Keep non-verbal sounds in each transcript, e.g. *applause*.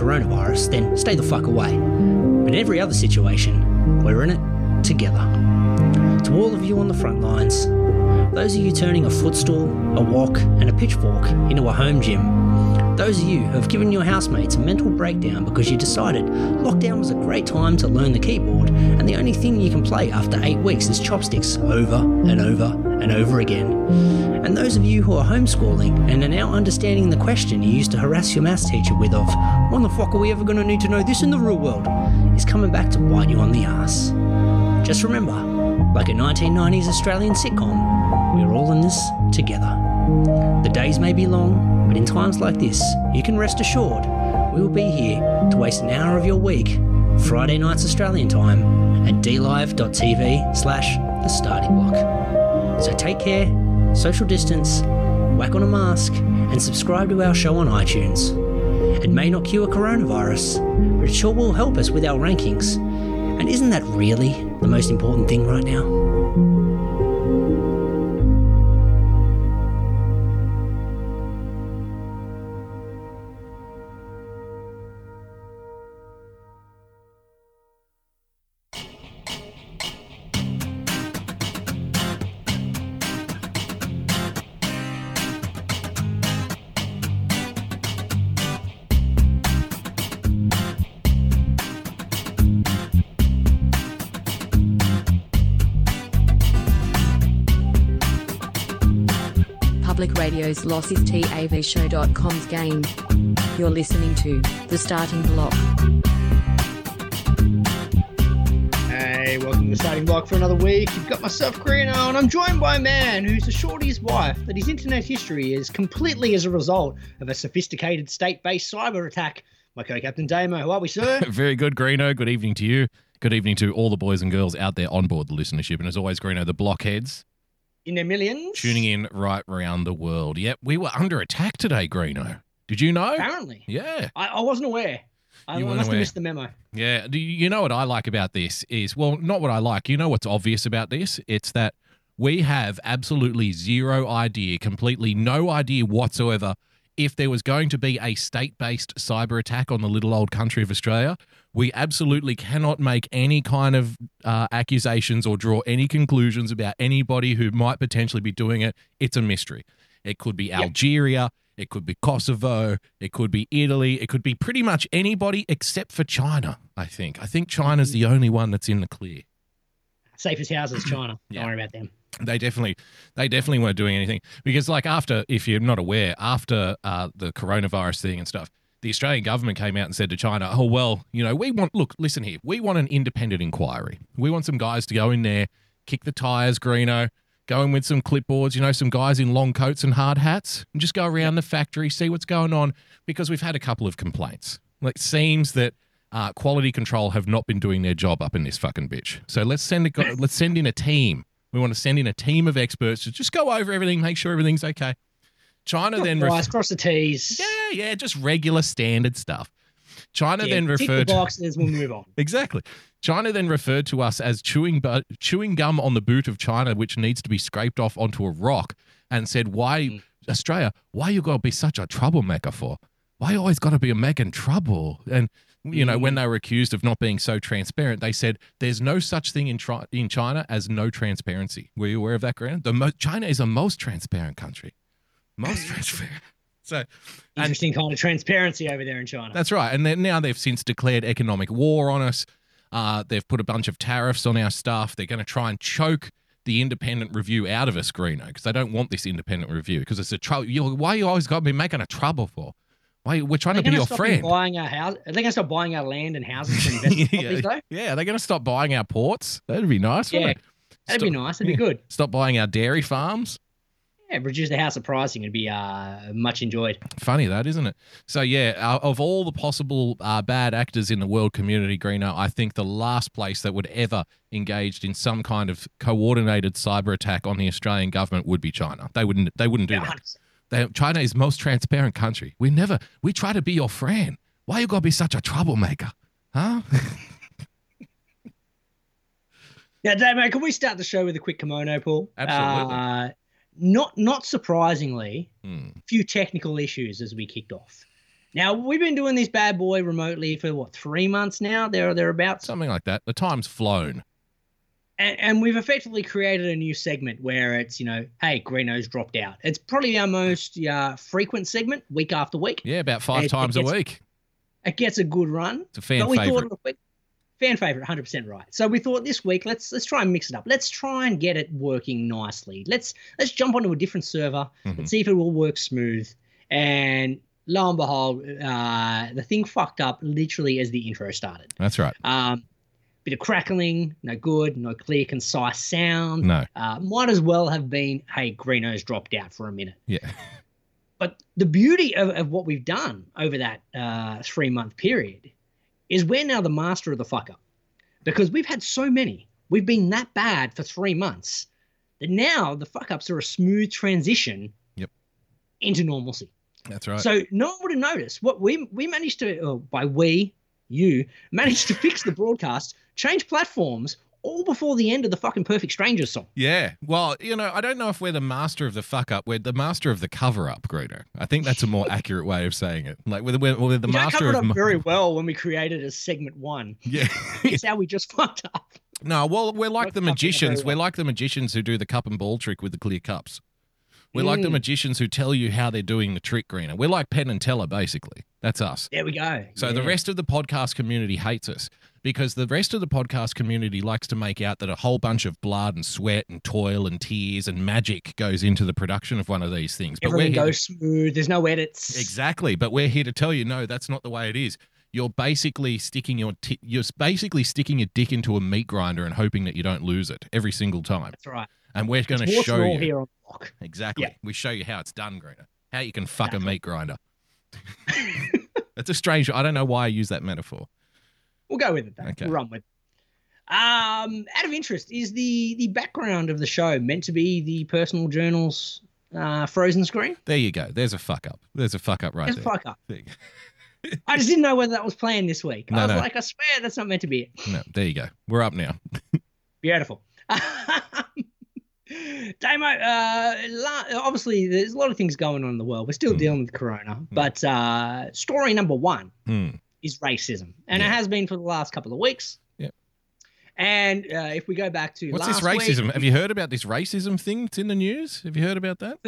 Coronavirus, then stay the fuck away. But in every other situation, we're in it together. To all of you on the front lines, those of you turning a footstool, a wok, and a pitchfork into a home gym, those of you who have given your housemates a mental breakdown because you decided lockdown was a great time to learn the keyboard and the only thing you can play after eight weeks is chopsticks over and over and over again. And those of you who are homeschooling and are now understanding the question you used to harass your maths teacher with of, when the fuck are we ever going to need to know this in the real world, is coming back to bite you on the ass. Just remember, like a 1990s Australian sitcom, we're all in this together. The days may be long, but in times like this, you can rest assured we will be here to waste an hour of your week, Friday nights Australian time, at dlive.tv slash the starting block. So take care, social distance, whack on a mask, and subscribe to our show on iTunes. It may not cure coronavirus, but it sure will help us with our rankings. And isn't that really the most important thing right now? Public Radio's Loss is TAVShow.com's game. You're listening to The Starting Block. Hey, welcome to the starting block for another week. You've got myself, Greeno, and I'm joined by a man who's assured his wife that his internet history is completely as a result of a sophisticated state-based cyber attack. My co-captain Damo, how are we, sir? *laughs* Very good, Greeno. Good evening to you. Good evening to all the boys and girls out there on board the listenership. And as always, Greeno, the blockheads In their millions? tuning in right around the world. Yep, we were under attack today, Greeno. Did you know? Apparently. Yeah. I, I wasn't aware. I You must weren't have missed the memo. Yeah. Do you you know what I like about this is, well, not what I like. You know what's obvious about this? It's that we have absolutely zero idea, completely no idea whatsoever if there was going to be a state based cyber attack on the little old country of Australia. We absolutely cannot make any kind of uh, accusations or draw any conclusions about anybody who might potentially be doing it. It's a mystery. It could be Algeria. It could be Kosovo. It could be Italy. It could be pretty much anybody except for China, I think. I think China's the only one that's in the clear. Safest houses, China. Yeah. Don't worry about them. They definitely, they definitely weren't doing anything because, like, after, if you're not aware, after uh, the coronavirus thing and stuff, the Australian government came out and said to China, "Oh well, you know, we want look, listen here, we want an independent inquiry. We want some guys to go in there, kick the tires, Greeno, go in with some clipboards, you know, some guys in long coats and hard hats, and just go around the factory, see what's going on, because we've had a couple of complaints. It seems that." Uh, quality control have not been doing their job up in this fucking bitch. So let's send a, let's send in a team we want to send in a team of experts to just go over everything, make sure everything's okay. China then Guys, ref- cross the T's. yeah, yeah, just regular standard stuff. China Yeah, then referred the boxes. We'll move on. *laughs* exactly. China then referred to us as chewing bu- chewing gum on the boot of China, which needs to be scraped off onto a rock, and said, "Why Mm. Australia? Why you got to be such a troublemaker for? Why you always got to be a making trouble?" And you know, Mm. when they were accused of not being so transparent, they said, "There's no such thing in tri- in China as no transparency." Were you aware of that, Grant? The mo- China is a most transparent country, most *laughs* transparent. So, and Interesting kind of transparency over there in China. that's right. And then now they've since declared economic war on us. Uh, they've put a bunch of tariffs on our stuff. They're going to try and choke the independent review out of us, Greeno, because they don't want this independent review because it's a trouble. Why are you always got to be making a trouble for? Why we're trying to be your friend. Buying our house? Are they going to stop buying our land and houses for investment *laughs* properties, though? yeah, they're going to stop buying our ports. That'd be nice. Yeah? That'd be nice. That'd be *laughs* good. Stop buying our dairy farms. Yeah, reduce the house of pricing. It'd be uh, much enjoyed. Funny that, isn't it? So yeah, uh, of all the possible uh, bad actors in the world community, Greeno, I think the last place that would ever engaged in some kind of coordinated cyber attack on the Australian government would be China. They wouldn't. They wouldn't do Yeah, that. They, China is most transparent country. We never. We try to be your friend. Why you gotta be such a troublemaker? Huh? *laughs* Now, Damo, can we start the show with a quick kimono, Paul? Absolutely. Uh, not not surprisingly, Hmm. few technical issues as we kicked off. Now we've been doing this bad boy remotely for what three months now, there or thereabouts, Something like that. The time's flown. and, and we've effectively created a new segment where it's you know, hey, Greeno's dropped out. It's probably our most uh, frequent segment, week after week. Yeah, about five It- it times a week. It gets a good run. It's a fan but we favorite. thought, fan favorite, 100% right. So we thought this week let's let's try and mix it up. Let's try and get it working nicely. Let's let's jump onto a different server. Mhm. Let's see if it will work smooth. And lo and behold, uh, the thing fucked up literally as the intro started. That's right. Um, bit of crackling, no good, no clear, concise sound. No. Uh, might as well have been, hey, Greeno's dropped out for a minute. Yeah. But the beauty of, of what we've done over that uh, three month period is we're now the master of the fuck up because we've had so many. We've been that bad for three months that now the fuck ups are a smooth transition Yep. into normalcy. That's right. So no one would have noticed. What we we managed to, oh, by we, you managed to fix the broadcast, change platforms, all before the end of the fucking Perfect Strangers song. Yeah. Well, you know, I don't know if we're the master of the fuck up. We're the master of the cover up, Greeno. I think that's a more *laughs* accurate way of saying it. Like we're, we're, we're the We master covered of. up very well when we created a segment one. yeah. *laughs* It's how we just fucked up. no, well, we're like the magicians. We're well. like the magicians who do the cup and ball trick with the clear cups. We're like the Mm. magicians who tell you how they're doing the trick, Greeno. We're like Penn and Teller, basically. That's us. There we go. So the rest of the podcast community hates us because the rest of the podcast community likes to make out that a whole bunch of blood and sweat and toil and tears and magic goes into the production of one of these things. But we're everything here to- smooth. There's no edits. Exactly, but we're here to tell you no, that's not the way it is. You're basically sticking your ti you're basically sticking your dick into a meat grinder and hoping that you don't lose it every single time. That's right. And we're going to show you here on the block. exactly. Yeah. We show you how it's done, Greener. How you can fuck a meat grinder. *laughs* That's a strange. I don't know why I use that metaphor. We'll go with it. Though. Okay. We'll run with. it. Um, out of interest, is the the background of the show meant to be the personal journals uh, frozen screen? There you go. There's a fuck up. There's a fuck up right there It's there. fuck up. There. *laughs* I just didn't know whether that was planned this week. No, I was no. like, I swear that's not meant to be it. No, there you go. We're up now. *laughs* Beautiful. Damo, uh, obviously, there's a lot of things going on in the world. We're still Hmm. dealing with Corona, but uh, story number one Hmm. is racism, and Yeah. it has been for the last couple of weeks. Yep. And uh, if we go back to What's this racism? week, Have you heard about this racism thing that's in the news? Have you heard about that?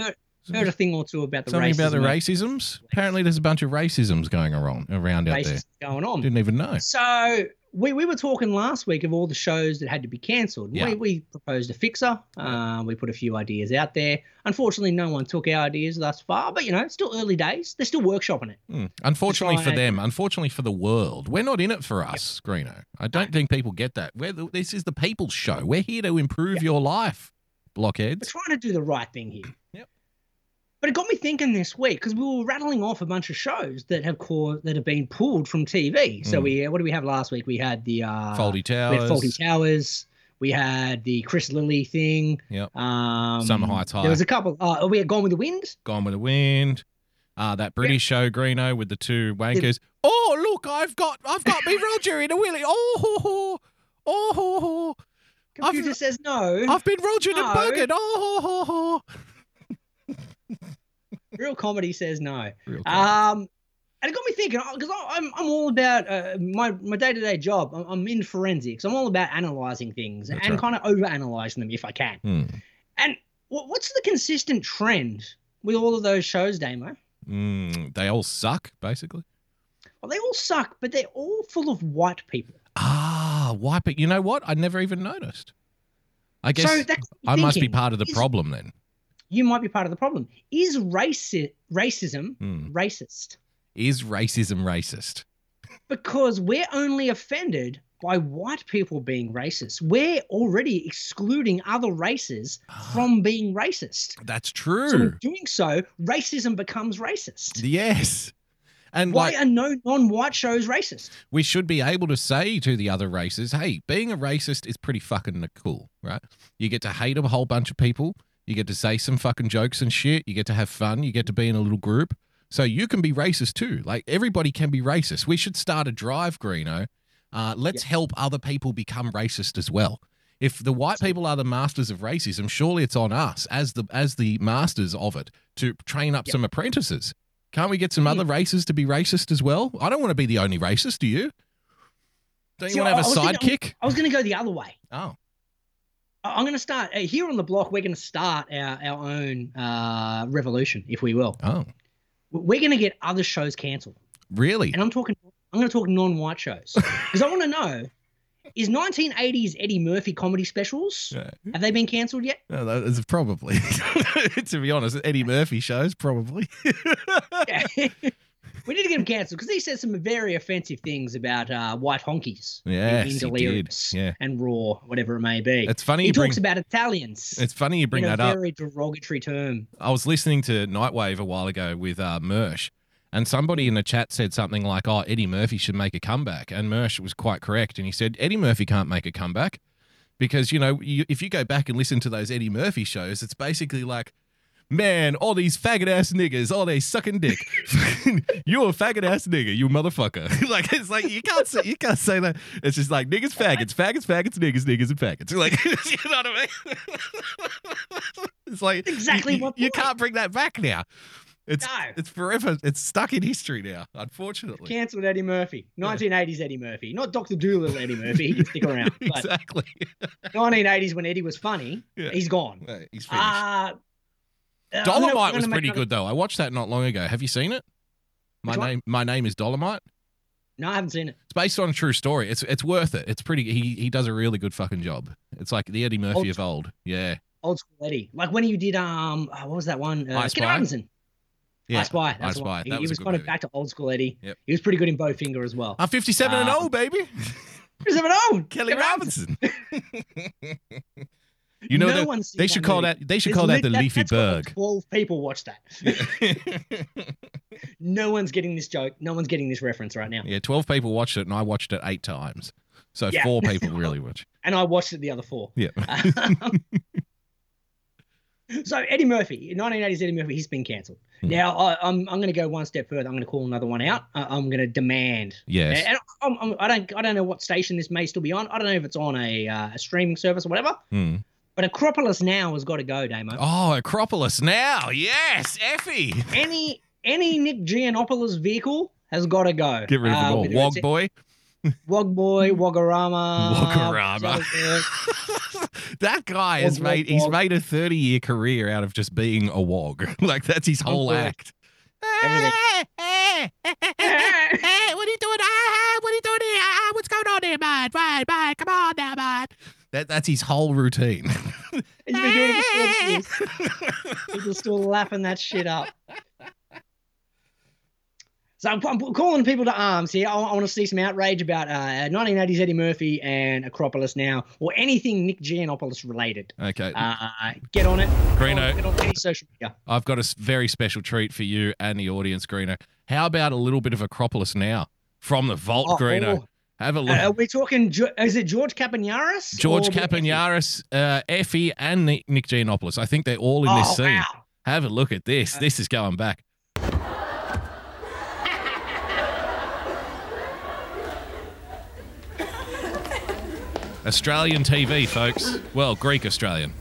heard a thing or two about the Something racism, about the racisms? Apparently, there's a bunch of racisms going around around out there. going on. Didn't even know. So we, we were talking last week of all the shows that had to be cancelled. Yeah. We, we proposed a fixer. Uh, we put a few ideas out there. Unfortunately, no one took our ideas thus far. But you know, it's still early days. They're still workshopping it. Hmm. Unfortunately for them, unfortunately for the world, we're not in it for us, Greeno. I don't think people get that. We're the, this is the people's show. We're here to improve your life, blockheads. We're trying to do the right thing here. But it got me thinking this week because we were rattling off a bunch of shows that have caused that have been pulled from TV. So Mm. we what did we have last week? We had the uh, Fawlty we Towers, had Fawlty Towers. We had the Chris Lilley thing. Yep. Um, Summer Heights High. There was a couple. Uh, we had Gone with the Wind. Gone with the Wind. Uh, that British show, Greeno, with the two wankers. Oh, look, I've got I've got me Roger in a willy. Oh, ho, ho. oh, ho, ho. Computer I've- says no. I've been Roger No. and buggered. Oh, ho, ho, ho. Real comedy says no. Um, and it got me thinking because I'm I'm all about uh, my my day to day job. I'm, I'm in forensics. I'm all about analyzing things That's and right. kind of over analyzing them if I can. Hmm. And what, what's the consistent trend with all of those shows, Damo? Mm, they all suck, basically. Well, they all suck, but they're all full of white people. Ah, white it. You know what? I never even noticed. I guess so I must be part of the problem then. You might be part of the problem. Is raci- racism Hmm. racist? Is racism racist? Because we're only offended by white people being racist. We're already excluding other races from being racist. That's So true. in doing so, racism becomes racist. yes. And Why like are no non-white shows racist? we should be able to say to the other races, hey, being a racist is pretty fucking cool, right? You get to hate a whole bunch of people. You get to say some fucking jokes and shit. You get to have fun. You get to be in a little group. So you can be racist too. Like everybody can be racist. We should start a drive, Greeno. Uh, let's help other people become racist as well. If the white people are the masters of racism, surely it's on us as the as the masters of it to train up some apprentices. Can't we get some Hmm. other races to be racist as well? I don't want to be the only racist. Do you? Don't you See, want to have a I thinking- sidekick? I was going to go the other way. Oh, I'm going to start uh, here on the block. We're going to start our, our own uh, revolution, if we will. oh, We're going to get other shows cancelled, really? and I'm talking. I'm going to talk non-white shows *laughs* because I want to know: is 1980s Eddie Murphy comedy specials Yeah. have they been cancelled yet? No, that is probably. *laughs* to be honest, Eddie Murphy shows probably. Yeah. *laughs* we need to get him cancelled because he said some very offensive things about uh, white honkies. in he did. Yeah. and Raw, whatever it may be. It's funny he you bring. talks about Italians. It's funny you bring in that a up. very derogatory term. I was listening to Nightwave a while ago with uh, Mersh, and somebody in the chat said something like, "Oh, Eddie Murphy should make a comeback," and Mersh was quite correct, and he said Eddie Murphy can't make a comeback because you know you, if you go back and listen to those Eddie Murphy shows, it's basically like. Man, all these faggot ass niggas, all they sucking dick. *laughs* you a faggot ass nigga, you motherfucker. *laughs* like it's like you can't say you can't say that. It's just like niggas, faggots, faggots, faggots, niggas, niggas, and faggots. *laughs* Like you know what I mean? it's like Exactly you, you can't bring that back now. It's No. it's forever. It's stuck in history now. Unfortunately, Cancelled Eddie Murphy. 1980s Eddie Murphy. Not Dr. Dolittle Eddie Murphy. He can stick around. Exactly. 1980s when Eddie was funny, Yeah. he's gone. Right, He's finished. Uh, uh, Dolemite was pretty good though. I watched that not long ago. Have you seen it? My Which one? name, my name is Dolemite. No, I haven't seen it. It's based on a true story. It's it's worth it. It's pretty. He he does a really good fucking job. It's like the Eddie Murphy Old of old. Yeah, Old school Eddie. Like when you did, um, oh, what was that one? Uh, I Spy? Robinson. yeah. I Spy. I That's one. Spy. He, That he was a was kind of back to old school Eddie. Yep. He was pretty good in Bowfinger as well. I'm 57 and old, baby. Who's *laughs* ever known? Kelly Kid Robinson. *laughs* you know no that- one's they should that call movie. that they should It's call that the Leafy that's got like 12 people watch that. *laughs* No one's getting this joke. No one's getting this reference right now. yeah, 12 people watched it and I watched it 8 times. So Yeah. four people really watch. *laughs* And I watched it the other four. Yeah. *laughs* so Eddie Murphy, 1980s Eddie Murphy, he's been cancelled. Hmm. Now I, I'm I'm going to go one step further. I'm going to call another one out. I, I'm going to demand. Yes. And I'm, I'm, I don't I don't know what station this may still be on. I don't know if it's on a, uh, a streaming service or whatever. Hmm. But Acropolis now has got to go, Damo. Oh, Acropolis now. Yes, Effie. Any any Nick Giannopoulos vehicle has got to go. Get rid of Uh, them all. Wog boy. Wog Boy, Wogorama. Wogorama. *laughs* That guy has Wog, wog, made he's made a 30 year career out of just being a wog. *laughs* like that's his whole act. Everything. Hey, *laughs* what are you doing? Ah, what are you doing here? Ah, what's going on here, man? Right, right, come on now, man. That, that's his whole routine. *laughs* He's been doing it for 40 years. People still laughing that shit up. So I'm, I'm calling people to arms here. I, want to see some outrage about uh, 1980s Eddie Murphy and Acropolis now, or anything Nick Giannopoulos related. okay. Uh, get on it. Greeno. Get on any social media. I've got a very special treat for you and the audience, Greeno. How about a little bit of Acropolis now from the vault, Oh, Greeno? oh. Have a Uh, look. are we talking? Is it George Kapiniaris? George or Kapiniaris, uh, Effie, and Nick, Nick Giannopoulos. I think they're all in this Oh, scene. wow. Have a look at this. This is going back. *laughs* Australian TV, folks. Well, Greek Australian.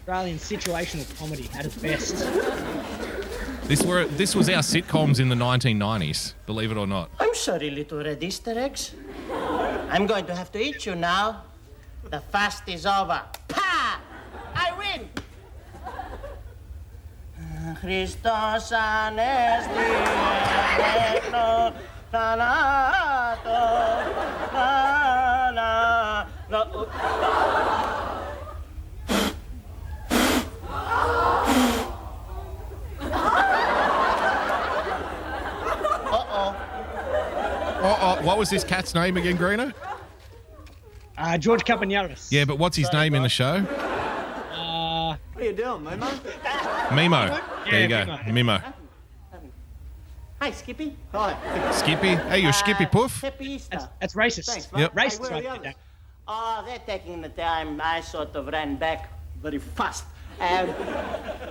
Australian situational comedy at its best. This were this was our sitcoms in the 1990s, believe it or not. I'm sorry, little red Easter eggs. I'm going to have to eat you now. The fast is over. Pa! I win. Christos anesti thanato thana- no- what was this cat's name again, Greeno? Uh, George Kapiniaris. Yeah, but what's his name in the show? Uh, What are you doing, Mimo? Mimo. There you go. Mimo. Hi, Skippy. Hi. Skippy. Hey, you're Skippy Puff. Happy Easter. that's, that's racist. Thanks, Yep. mate. Racist Hey, where are right the there, others? Dave. Oh, they're taking the time. I sort of ran back very fast. Um,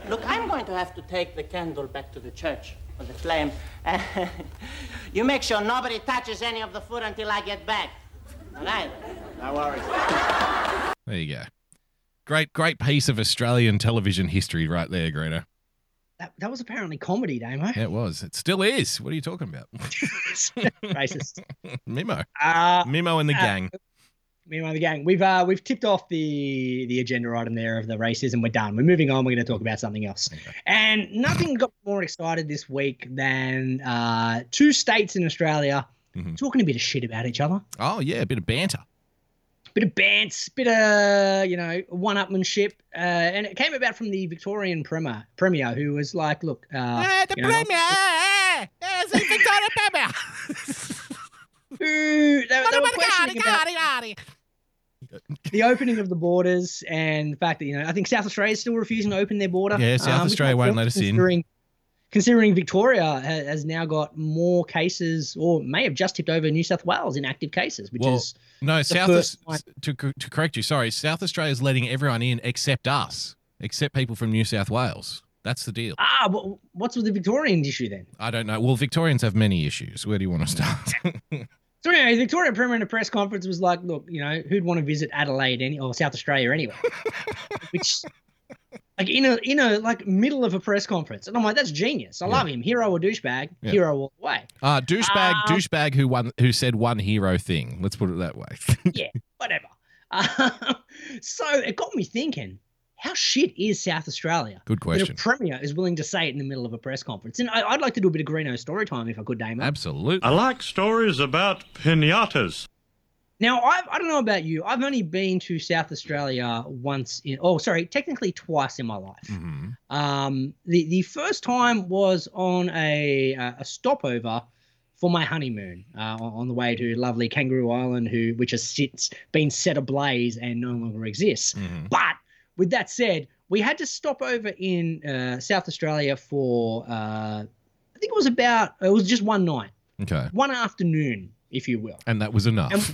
look, I'm going to have to take the candle back to the church for the flame. *laughs* You make sure nobody touches any of the food until I get back. All right? No worries. There you go. Great, great piece of Australian television history right there, Greeno. That, that was apparently comedy, Damo. Yeah, it was. It still is. What are you talking about? *laughs* racist. *laughs* Mimo. Uh, Mimo and the uh, gang. Me and my other gang. We've uh we've tipped off the the agenda item there of the racism. We're done. We're moving on. We're going to talk about something else. And nothing got more excited this week than uh two states in Australia Mhm. talking a bit of shit about each other. Oh, yeah, a bit of banter. Bit of bants, bit of you know one-upmanship, uh, and it came about from the Victorian premier, premier who was like, "Look, uh, the you know, Ooh, they, *laughs* they were questioning about the opening of the borders and the fact that you know I think South Australia is still refusing to open their border. Yeah, South which Australia won't let us in. considering, Victoria ha- has now got more cases, or may have just tipped over New South Wales in active cases, which Well, is No, South Aus- to to correct you. Sorry, South Australia is letting everyone in except us, except people from New South Wales. That's the deal. ah, wha- what's with the Victorian issue then? I don't know. Well, Victorians have many issues. Where do you want to start? *laughs* So anyway, the Victoria Premier in a press conference was like, "Look, you know, who'd want to visit Adelaide any or South Australia anyway?" *laughs* Which, like in a in a like middle of a press conference, and I'm like, "That's genius. I Yeah. love him. Hero or douchebag, Yeah. hero all the way." uh, douchebag, Um, douchebag who won, who said one hero thing. Let's put it that way. *laughs* yeah, whatever. *laughs* Um, so it got me thinking, how shit is South Australia? Good question. a premier is willing to say it in the middle of a press conference. And I, I'd like to do a bit of Greeno story time if I could, Damon. Absolutely. I like stories about pinatas. Now, I've, I don't know about you. I've only been to South Australia once in, oh, sorry, technically twice in my life. Mhm. Um, the, the first time was on a, uh, a stopover for my honeymoon uh, on on the way to lovely Kangaroo Island, who which has since been set ablaze and no longer exists. Mhm. But with that said, we had to stop over in uh, South Australia for uh, I think it was about it was just one night, Okay. one afternoon, if you will. And that was enough.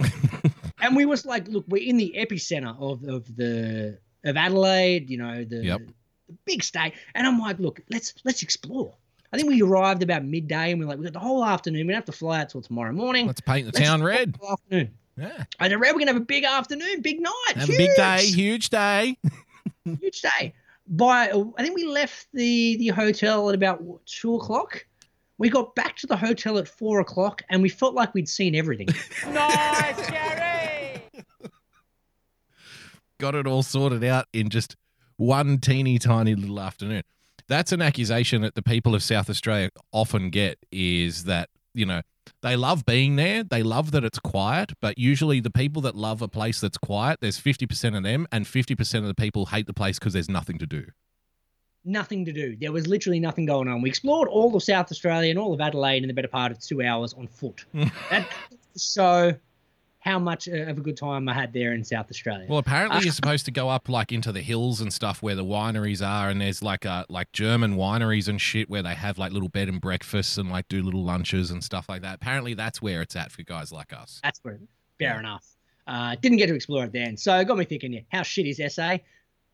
And *laughs* we was like, look, we're in the epicenter of of the of Adelaide, you know, the, Yep. the big state. And I'm like, look, let's let's explore. I think we arrived about midday, and we're like, we got the whole afternoon. We don't have to fly out till tomorrow morning. Let's paint the Let's town red. the Afternoon. Yeah. I said, Red, we're gonna have a big afternoon, big night, Have a big day, huge huge day. *laughs* huge day. By I think we left the the hotel at about two o'clock. We got back to the hotel at four o'clock, and we felt like we'd seen everything. *laughs* Nice, Gary. got it all sorted out in just one teeny tiny little afternoon. That's an accusation that the people of South Australia often get is that, you know, they love being there. They love that it's quiet, but usually the people that love a place that's quiet, there's 50% of them, and 50% of the people hate the place because there's nothing to do. nothing to do. There was literally nothing going on. We explored all of South Australia and all of Adelaide in the better part of two hours on foot. *laughs* that show how much uh, of a good time I had there in South Australia. Well, apparently you're *laughs* supposed to go up like into the hills and stuff where the wineries are, and there's like a like German wineries and shit where they have like little bed and breakfasts and like do little lunches and stuff like that. Apparently that's where it's at for guys like us. That's where, fair enough. Uh, didn't get to explore it then, so it got me thinking. Yeah, how shit is SA?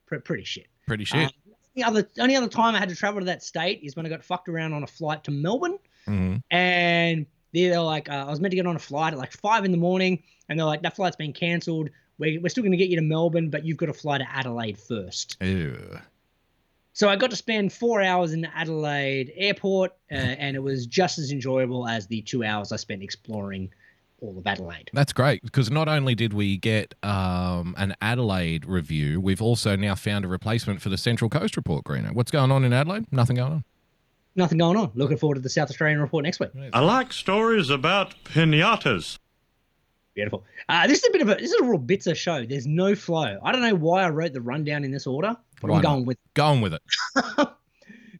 Pre- pretty shit. Pretty shit. Um, the other only other time I had to travel to that state is when I got fucked around on a flight to Melbourne. hmm and they're like, uh, I was meant to get on a flight at like five in the morning, and they're like, that flight's been cancelled. We're, we're still going to get you to Melbourne, but you've got to fly to Adelaide first. Ew. So I got to spend four hours in Adelaide airport, uh, *laughs* and it was just as enjoyable as the two hours I spent exploring all of Adelaide. That's great because not only did we get um, an Adelaide review, we've also now found a replacement for the Central Coast report, Greeno. What's going on in Adelaide? Nothing going on. Nothing going on. Looking forward to the South Australian report next week. I like stories about pinatas. Beautiful. Uh, this is a bit of a this is a real bitter show. There's no flow. I don't know why I wrote the rundown in this order, but Why I'm not? going with Going with it. *laughs*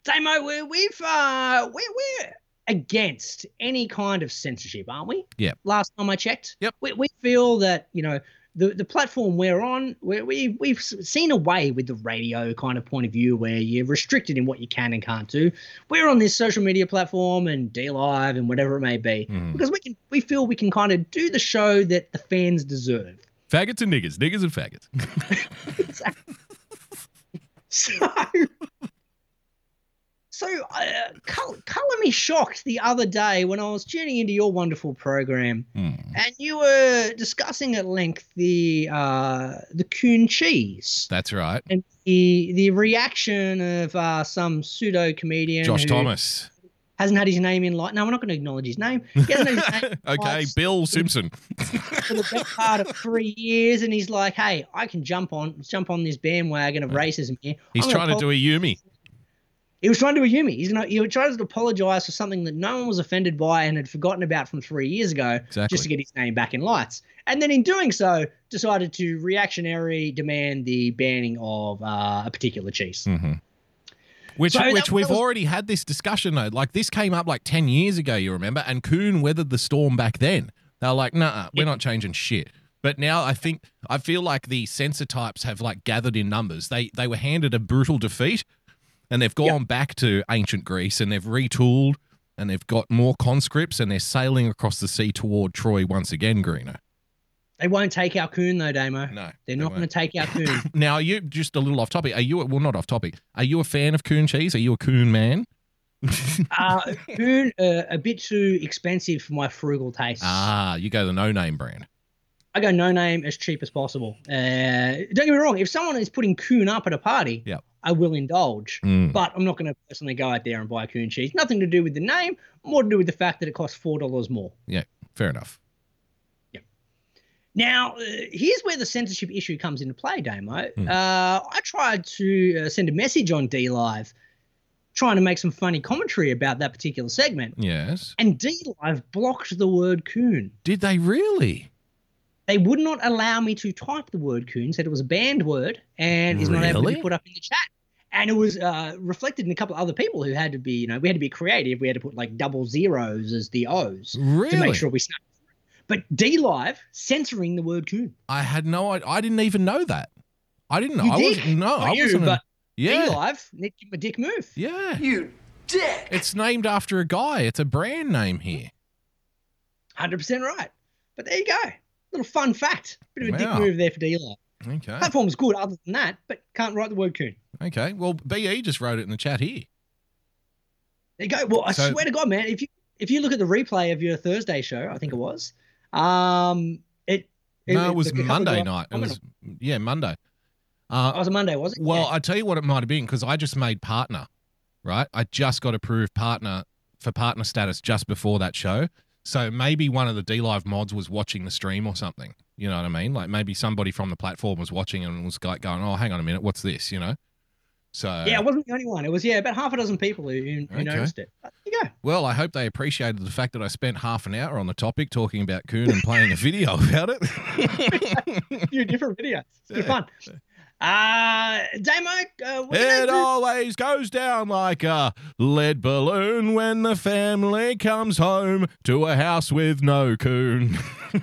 Damo, we, we've uh, we're, we're against any kind of censorship, aren't we? Yeah. Last time I checked. Yep. We, we feel that you know the the platform we're on, we we we've seen away with the radio kind of point of view where you're restricted in what you can and can't do. We're on this social media platform and D Live and whatever it may be Mhm. because we can we feel we can kind of do the show that the fans deserve. Faggots and niggers, niggers and faggots. *laughs* *laughs* So, so uh, col- color me shocked the other day when I was tuning into your wonderful program, Hmm. and you were discussing at length the uh, the coon cheese That's right. and the the reaction of uh, some pseudo comedian Josh Thomas. hasn't had his name in light. No, we're not going to acknowledge his name. He hasn't had his name *laughs* okay, Bill Simpson. *laughs* for the best part of three years, and he's like, "Hey, I can jump on jump on this bandwagon of racism here." He's I'm trying to do a Yumi. He was trying to do a Yumi. He's gonna he tries to apologize for something that no one was offended by and had forgotten about from three years ago, Exactly. just to get his name back in lights. And then in doing so, decided to reactionary demand the banning of uh, a particular cheese. hmm Which, So which that we've was- already had this discussion though. Like this came up like ten years ago, you remember? And Coon weathered the storm back then. They were like, "Nah, we're not changing shit." But now I think I feel like the censor types have like gathered in numbers. They they were handed a brutal defeat, and they've gone back to ancient Greece and they've retooled and they've got more conscripts and they're sailing across the sea toward Troy once again. Greener. They won't take our coon though, Damo. No, They're they not going to take our coon. *laughs* Now, are you just a little off topic? Are you well not off topic? Are you a fan of coon cheese? Are you a coon man? *laughs* uh, coon uh, a bit too expensive for my frugal taste. Ah, you go the no name brand. I go no name as cheap as possible. Uh, don't get me wrong. If someone is putting coon up at a party, Yep. I will indulge. Mm. But I'm not going to personally go out there and buy coon cheese. Nothing to do with the name, more to do with the fact that it costs four dollars more. Yeah, fair enough. Yeah. Now, uh, here's where the censorship issue comes into play, Damo. Hmm. Uh, I tried to uh, send a message on D Live, trying to make some funny commentary about that particular segment, Yes. and D Live blocked the word coon. Did they really? They would not allow me to type the word coon, said it was a banned word and is not able to be put up in the chat. And it was uh, reflected in a couple of other people who had to be, you know, we had to be creative. We had to put like double zeros as the O's Really? to make sure we snap. But D Live censoring the word coon. I had no idea. I didn't even know that. I didn't know. You I did? wasn't. No, Not I you, wasn't. a- but yeah. D Live, Nick, give him a dick move. Yeah. You dick! It's named after a guy. It's a brand name here. 100% right. But there you go. Little fun fact. Bit of a Wow. dick move there for D Live. Okay. Platform's good other than that, but can't write the word coon. Okay. Well, BE just wrote it in the chat here. There you go. Well, I So- swear to God, man, if you if you look at the replay of your Thursday show, I think it was, um, it. no, it was a couple of Monday night. It was yeah, Monday. Uh, Oh, it was a Monday, was it? Well, Yeah. I tell you what it might have been because I just made partner, right? I just got approved partner for partner status just before that show. So maybe one of the D Live mods was watching the stream or something. You know what I mean? Like maybe somebody from the platform was watching and was like going, "Oh, hang on a minute, what's this?" You know. So yeah, it wasn't the only one. It was yeah, about half a dozen people who, who Okay. noticed it. But there you go. well, I hope they appreciated the fact that I spent half an hour on the topic talking about Coon and playing a *laughs* video about it. *laughs* A few different videos. It's good Yeah. fun. Uh, Damo, uh, what do It know? always goes down like a lead balloon when the family comes home to a house with no coon. *laughs*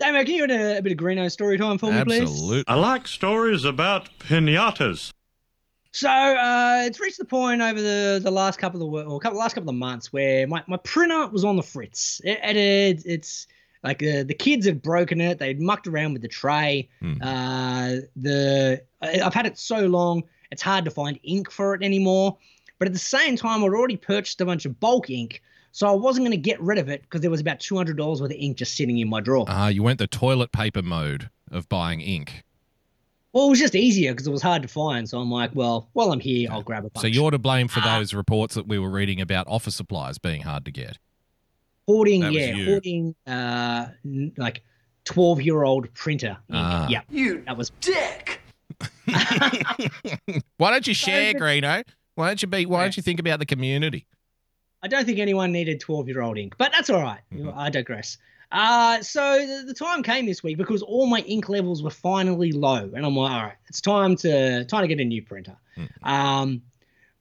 Damo, can you do a, a bit of Greeno story time for me, please? Absolutely. I like stories about pinatas. So uh, it's reached the point over the, the last couple of wo- or couple last couple of months where my, my printer was on the fritz. It, it, it- it's like uh, the kids had broken it. They'd mucked around with the tray. Hmm. Uh, the I've had it so long, it's hard to find ink for it anymore. But at the same time, I'd already purchased a bunch of bulk ink, so I wasn't going to get rid of it because there was about two hundred dollars worth of ink just sitting in my drawer. Ah, you went the toilet paper mode of buying ink. Well, it was just easier because it was hard to find. So I'm like, well, while I'm here, I'll grab a bunch. So you're to blame for Ah. those reports that we were reading about office supplies being hard to get. Hoarding, That yeah, you. hoarding, uh, like twelve year old printer. ink. Ah. Yeah, You that was. dick! *laughs* Why don't you share, good. Greeno? Why don't you be? Why Yeah. don't you think about the community? I don't think anyone needed twelve year old ink, but that's all right. Mhm. I digress. Uh, so the, the time came this week because all my ink levels were finally low, and I'm like, all right, it's time to time to get a new printer. Mhm. Um,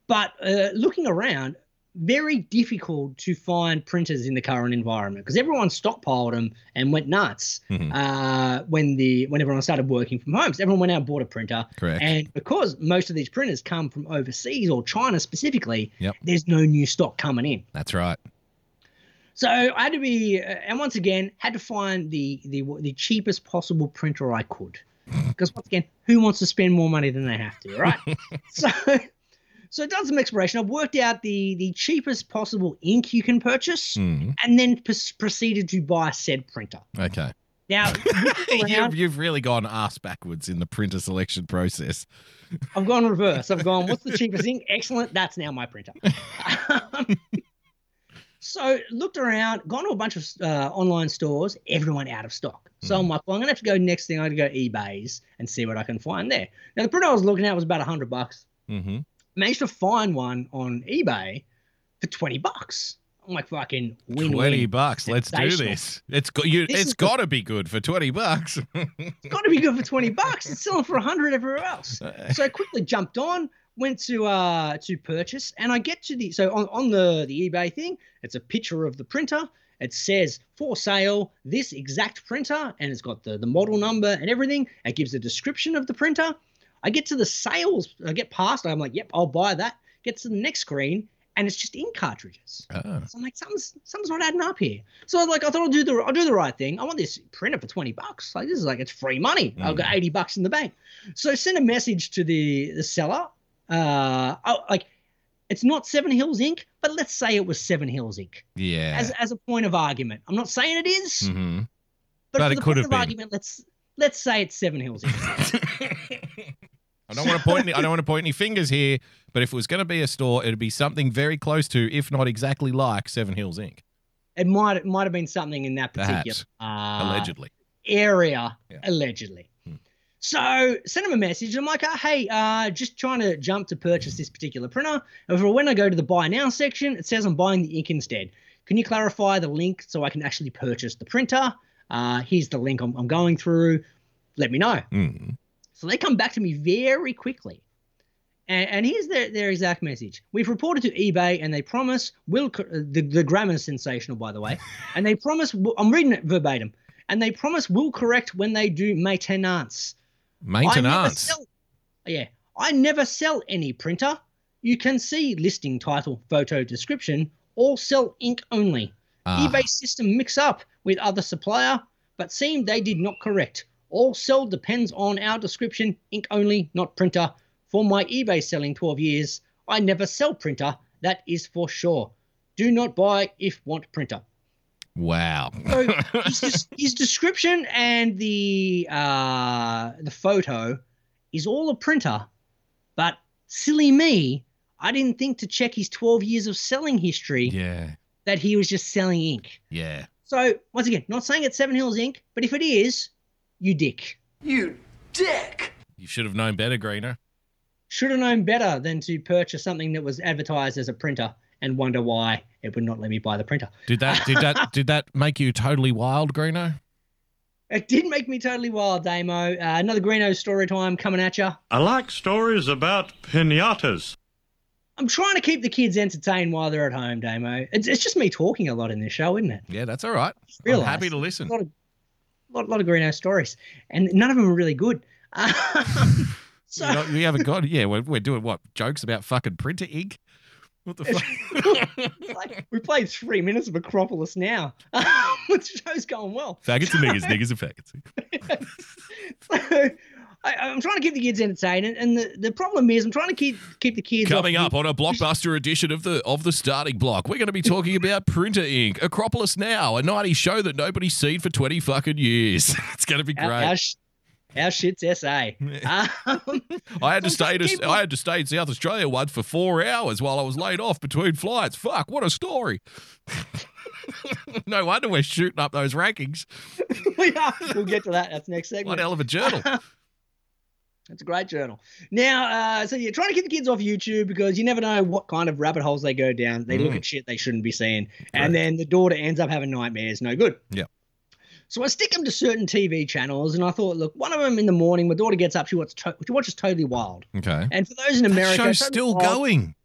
but uh, looking around, very difficult to find printers in the current environment because everyone stockpiled them and went nuts Mhm. uh, when the when everyone started working from home. So everyone went out and bought a printer. Correct. And because most of these printers come from overseas or China specifically, Yep. there's no new stock coming in. That's right. So I had to be, uh, and once again, had to find the the the cheapest possible printer I could, because once again, who wants to spend more money than they have to, right? *laughs* so, so I've done some exploration. I've worked out the the cheapest possible ink you can purchase, Mm. and then pr- proceeded to buy said printer. Okay. Now, *laughs* you've, you've really gone ass backwards in the printer selection process. *laughs* I've gone reverse. I've gone, what's the cheapest ink? Excellent. That's now my printer. *laughs* Um, so looked around, gone to a bunch of uh, online stores, everyone out of stock. So I'm like, well, I'm gonna have to go next thing. I got to go eBay's and see what I can find there. Now the printer I was looking at was about hundred bucks. Mm-hmm. Managed to find one on eBay for twenty bucks. I'm like, fucking win Twenty bucks. Let's do this. It's got you. This it's got to be good for twenty bucks. It's got to be good for 20 bucks. It's selling for 100 everywhere else. *laughs* So I quickly jumped on, went to uh to purchase, and I get to the so on, on the the eBay thing, it's a picture of the printer. It says for sale this exact printer, and it's got the the model number and everything. It gives a description of the printer. I get to the sales, I get past, I'm like, yep, I'll buy that. Get to the next screen, and it's just ink cartridges. Ah, So I'm like, something's something's not adding up here. So I'm like, I thought I'll do the I'll do the right thing. I want this printer for twenty bucks. Like this is like it's free money. I've got eighty bucks in the bank. So send a message to the the seller. Uh, oh, like it's not Seven Hills Ink, but let's say it was Seven Hills Ink yeah. as as a point of argument. I'm not saying it is, mm-hmm. but, But for it the could point have of been. argument, let's let's say it's Seven Hills Ink. *laughs* I don't want to point. Any, I don't want to point any fingers here. But if it was going to be a store, it'd be something very close to, if not exactly like, Seven Hills Ink. it might it might have been something in that particular uh, Allegedly. area Yeah. allegedly. Hmm. So send him a message. I'm like, oh, hey, uh, just trying to jump to purchase this particular printer. However, when I go to the buy now section, it says I'm buying the ink instead. Can you clarify the link so I can actually purchase the printer? Uh, here's the link I'm, I'm going through. Let me know. Mm. So they come back to me very quickly. And, and here's their, their exact message. We've reported to eBay and they promise, will uh, the, the grammar's sensational, by the way. *laughs* and they promise, I'm reading it verbatim, and they promise will correct when they do maintenance. Maintenance. sell, yeah, I never sell any printer. You can see listing title, photo, description, all sell ink only. Ah, eBay system mix up with other supplier, but seem they did not correct. All sell depends on our description, ink only, not printer. For my eBay selling 12 years, I never sell printer, that is for sure. Do not buy if want printer. Wow. So *laughs* his, his description and the uh, the photo is all a printer, but silly me, I didn't think to check his 12 years of selling history yeah. that he was just selling ink. Yeah. So once again, not saying it's Seven Hills Ink, but if it is, you dick. You dick! You should have known better, Greener. Should have known better than to purchase something that was advertised as a printer and wonder why it would not let me buy the printer. Did that? Did that? did that make you totally wild, Greeno? It did make me totally wild, Damo. Uh, another Greeno story time coming at you. I like stories about pinatas. I'm trying to keep the kids entertained while they're at home, Damo. It's, it's just me talking a lot in this show, isn't it? Yeah, that's all right. I'm happy to listen. A lot of, lot, lot of Greeno stories, and none of them are really good. *laughs* Um, so You, know, you haven't got. Yeah, we're, we're doing what jokes about fucking printer ink. What the fuck? *laughs* Like, we played three minutes of Acropolis now. *laughs* the show's going well. Faggots and niggas, niggas and faggots. So, I, I'm trying to keep the kids entertained, and, and the, the problem is I'm trying to keep keep the kids Coming up on a blockbuster edition of the of the starting block, we're going to be talking *laughs* about printer ink, Acropolis Now, a 90s show that nobody's seen for 20 fucking years. *laughs* It's going to be great. our, sh- our shit's SA. *laughs* Um, I had to stay to, I had to stay in South Australia once for four hours while I was laid off between flights. Fuck, what a story! no wonder we're shooting up those rankings. we are. We'll get to that. That's next segment. One hell of a journal. That's a great journal. Now, uh, so you're trying to keep the kids off YouTube because you never know what kind of rabbit holes they go down. They look Mm. at shit they shouldn't be seeing, Correct. and then the daughter ends up having nightmares. No good. Yeah. So I stick them to certain TV channels, and I thought, look, one of them in the morning, my daughter gets up, she watches, to- she watches Totally Wild, Okay. and for those in That America, show's Totally still Wild- going.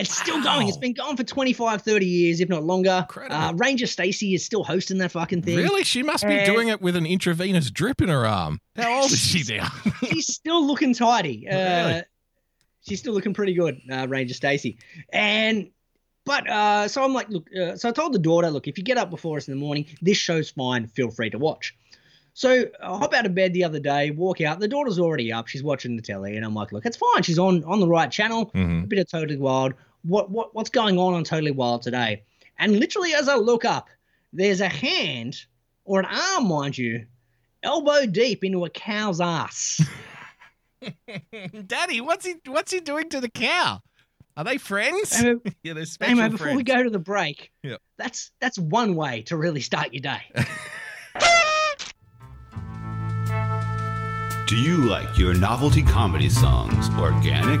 It's still going. It's been going for 25, 30 years, if not longer. Incredible. Uh, Ranger Stacy is still hosting that fucking thing. Really? She must be And- doing it with an intravenous drip in her arm. How old is she now? *laughs* she's still looking tidy. Uh, Really? She's still looking pretty good, uh, Ranger Stacy. And but uh, so I'm like, look. Uh, so I told the daughter, look, if you get up before us in the morning, this show's fine. Feel free to watch. So I hop out of bed the other day, walk out. The daughter's already up. She's watching the telly, and I'm like, look, it's fine. She's on on the right channel. Mhm. A bit of Totally Wild. What what what's going on on Totally Wild today? And literally, as I look up, there's a hand or an arm, mind you, elbow deep into a cow's ass. *laughs* Daddy, what's he what's he doing to the cow? Are they friends? Amo, *laughs* yeah, they're special Amo, before we go to the break, Yep. that's that's one way to really start your day. *laughs* Do you like your novelty comedy songs organic?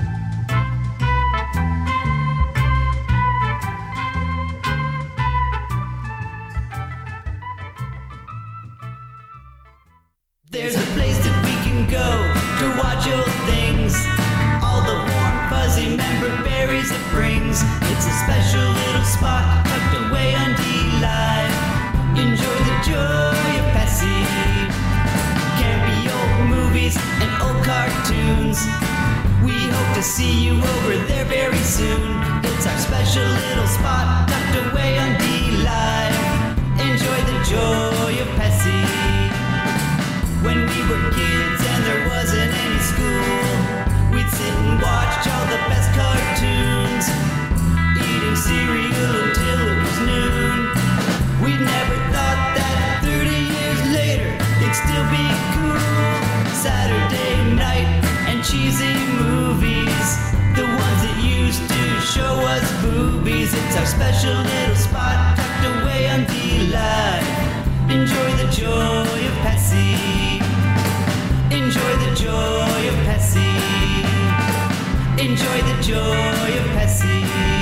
To watch old things. All the warm, fuzzy member berries it brings. It's a special little spot tucked away on D Live. Enjoy the joy of Pessy. Campy old movies and old cartoons. We hope to see you over there very soon. It's our special little spot tucked away on D Live. Enjoy the joy of Pessy. When we were kids watch all the best cartoons, eating cereal until it was noon. We never thought that 30 years later it'd still be cool. Saturday night and cheesy movies, the ones that used to show us boobies. It's our special little spot tucked away on DLive. Enjoy the joy of Pessy. Enjoy the joy of Pessy. Enjoy the joy of Pessy.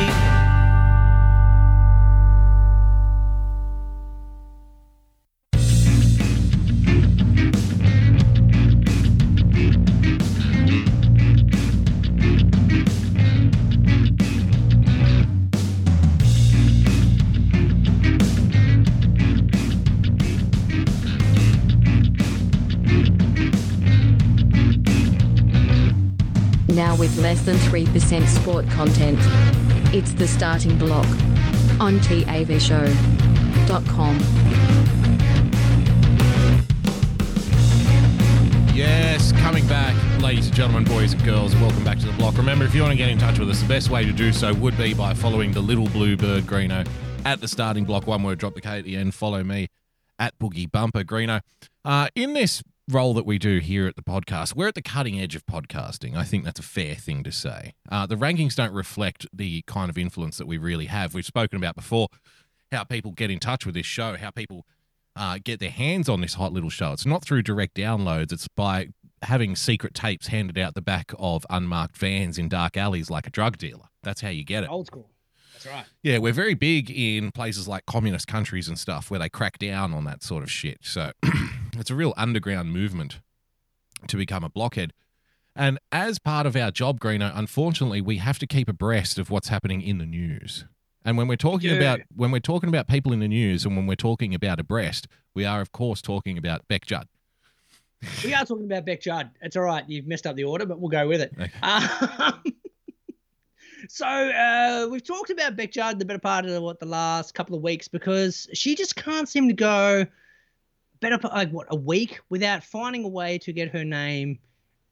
Less than 3% sport content. It's the starting block on TAVshow.com. Yes, coming back, ladies and gentlemen, boys and girls, welcome back to the block. Remember, if you want to get in touch with us, the best way to do so would be by following the little blue bird Greeno at the starting block. One word, drop the K at the end. Follow me at Boogie Bumper Greeno. Uh, in this role that we do here at the podcast, we're at the cutting edge of podcasting. I think that's a fair thing to say. Uh, the rankings don't reflect the kind of influence that we really have. We've spoken about before how people get in touch with this show, how people uh, get their hands on this hot little show. It's not through direct downloads, it's by having secret tapes handed out the back of unmarked vans in dark alleys like a drug dealer. That's how you get it. Old school. That's right. Yeah, we're very big in places like communist countries and stuff where they crack down on that sort of shit. So *clears throat* it's a real underground movement to become a blockhead. And as part of our job, Greeno, unfortunately, we have to keep abreast of what's happening in the news. And when we're talking Yeah. about when we're talking about people in the news and when we're talking about abreast, we are of course talking about Beck Judd. We are talking about Beck Judd. It's all right. You've messed up the order, but we'll go with it. Okay. *laughs* Um, so uh, we've talked about Beck Judd the better part of what the last couple of weeks because she just can't seem to go better like what a week without finding a way to get her name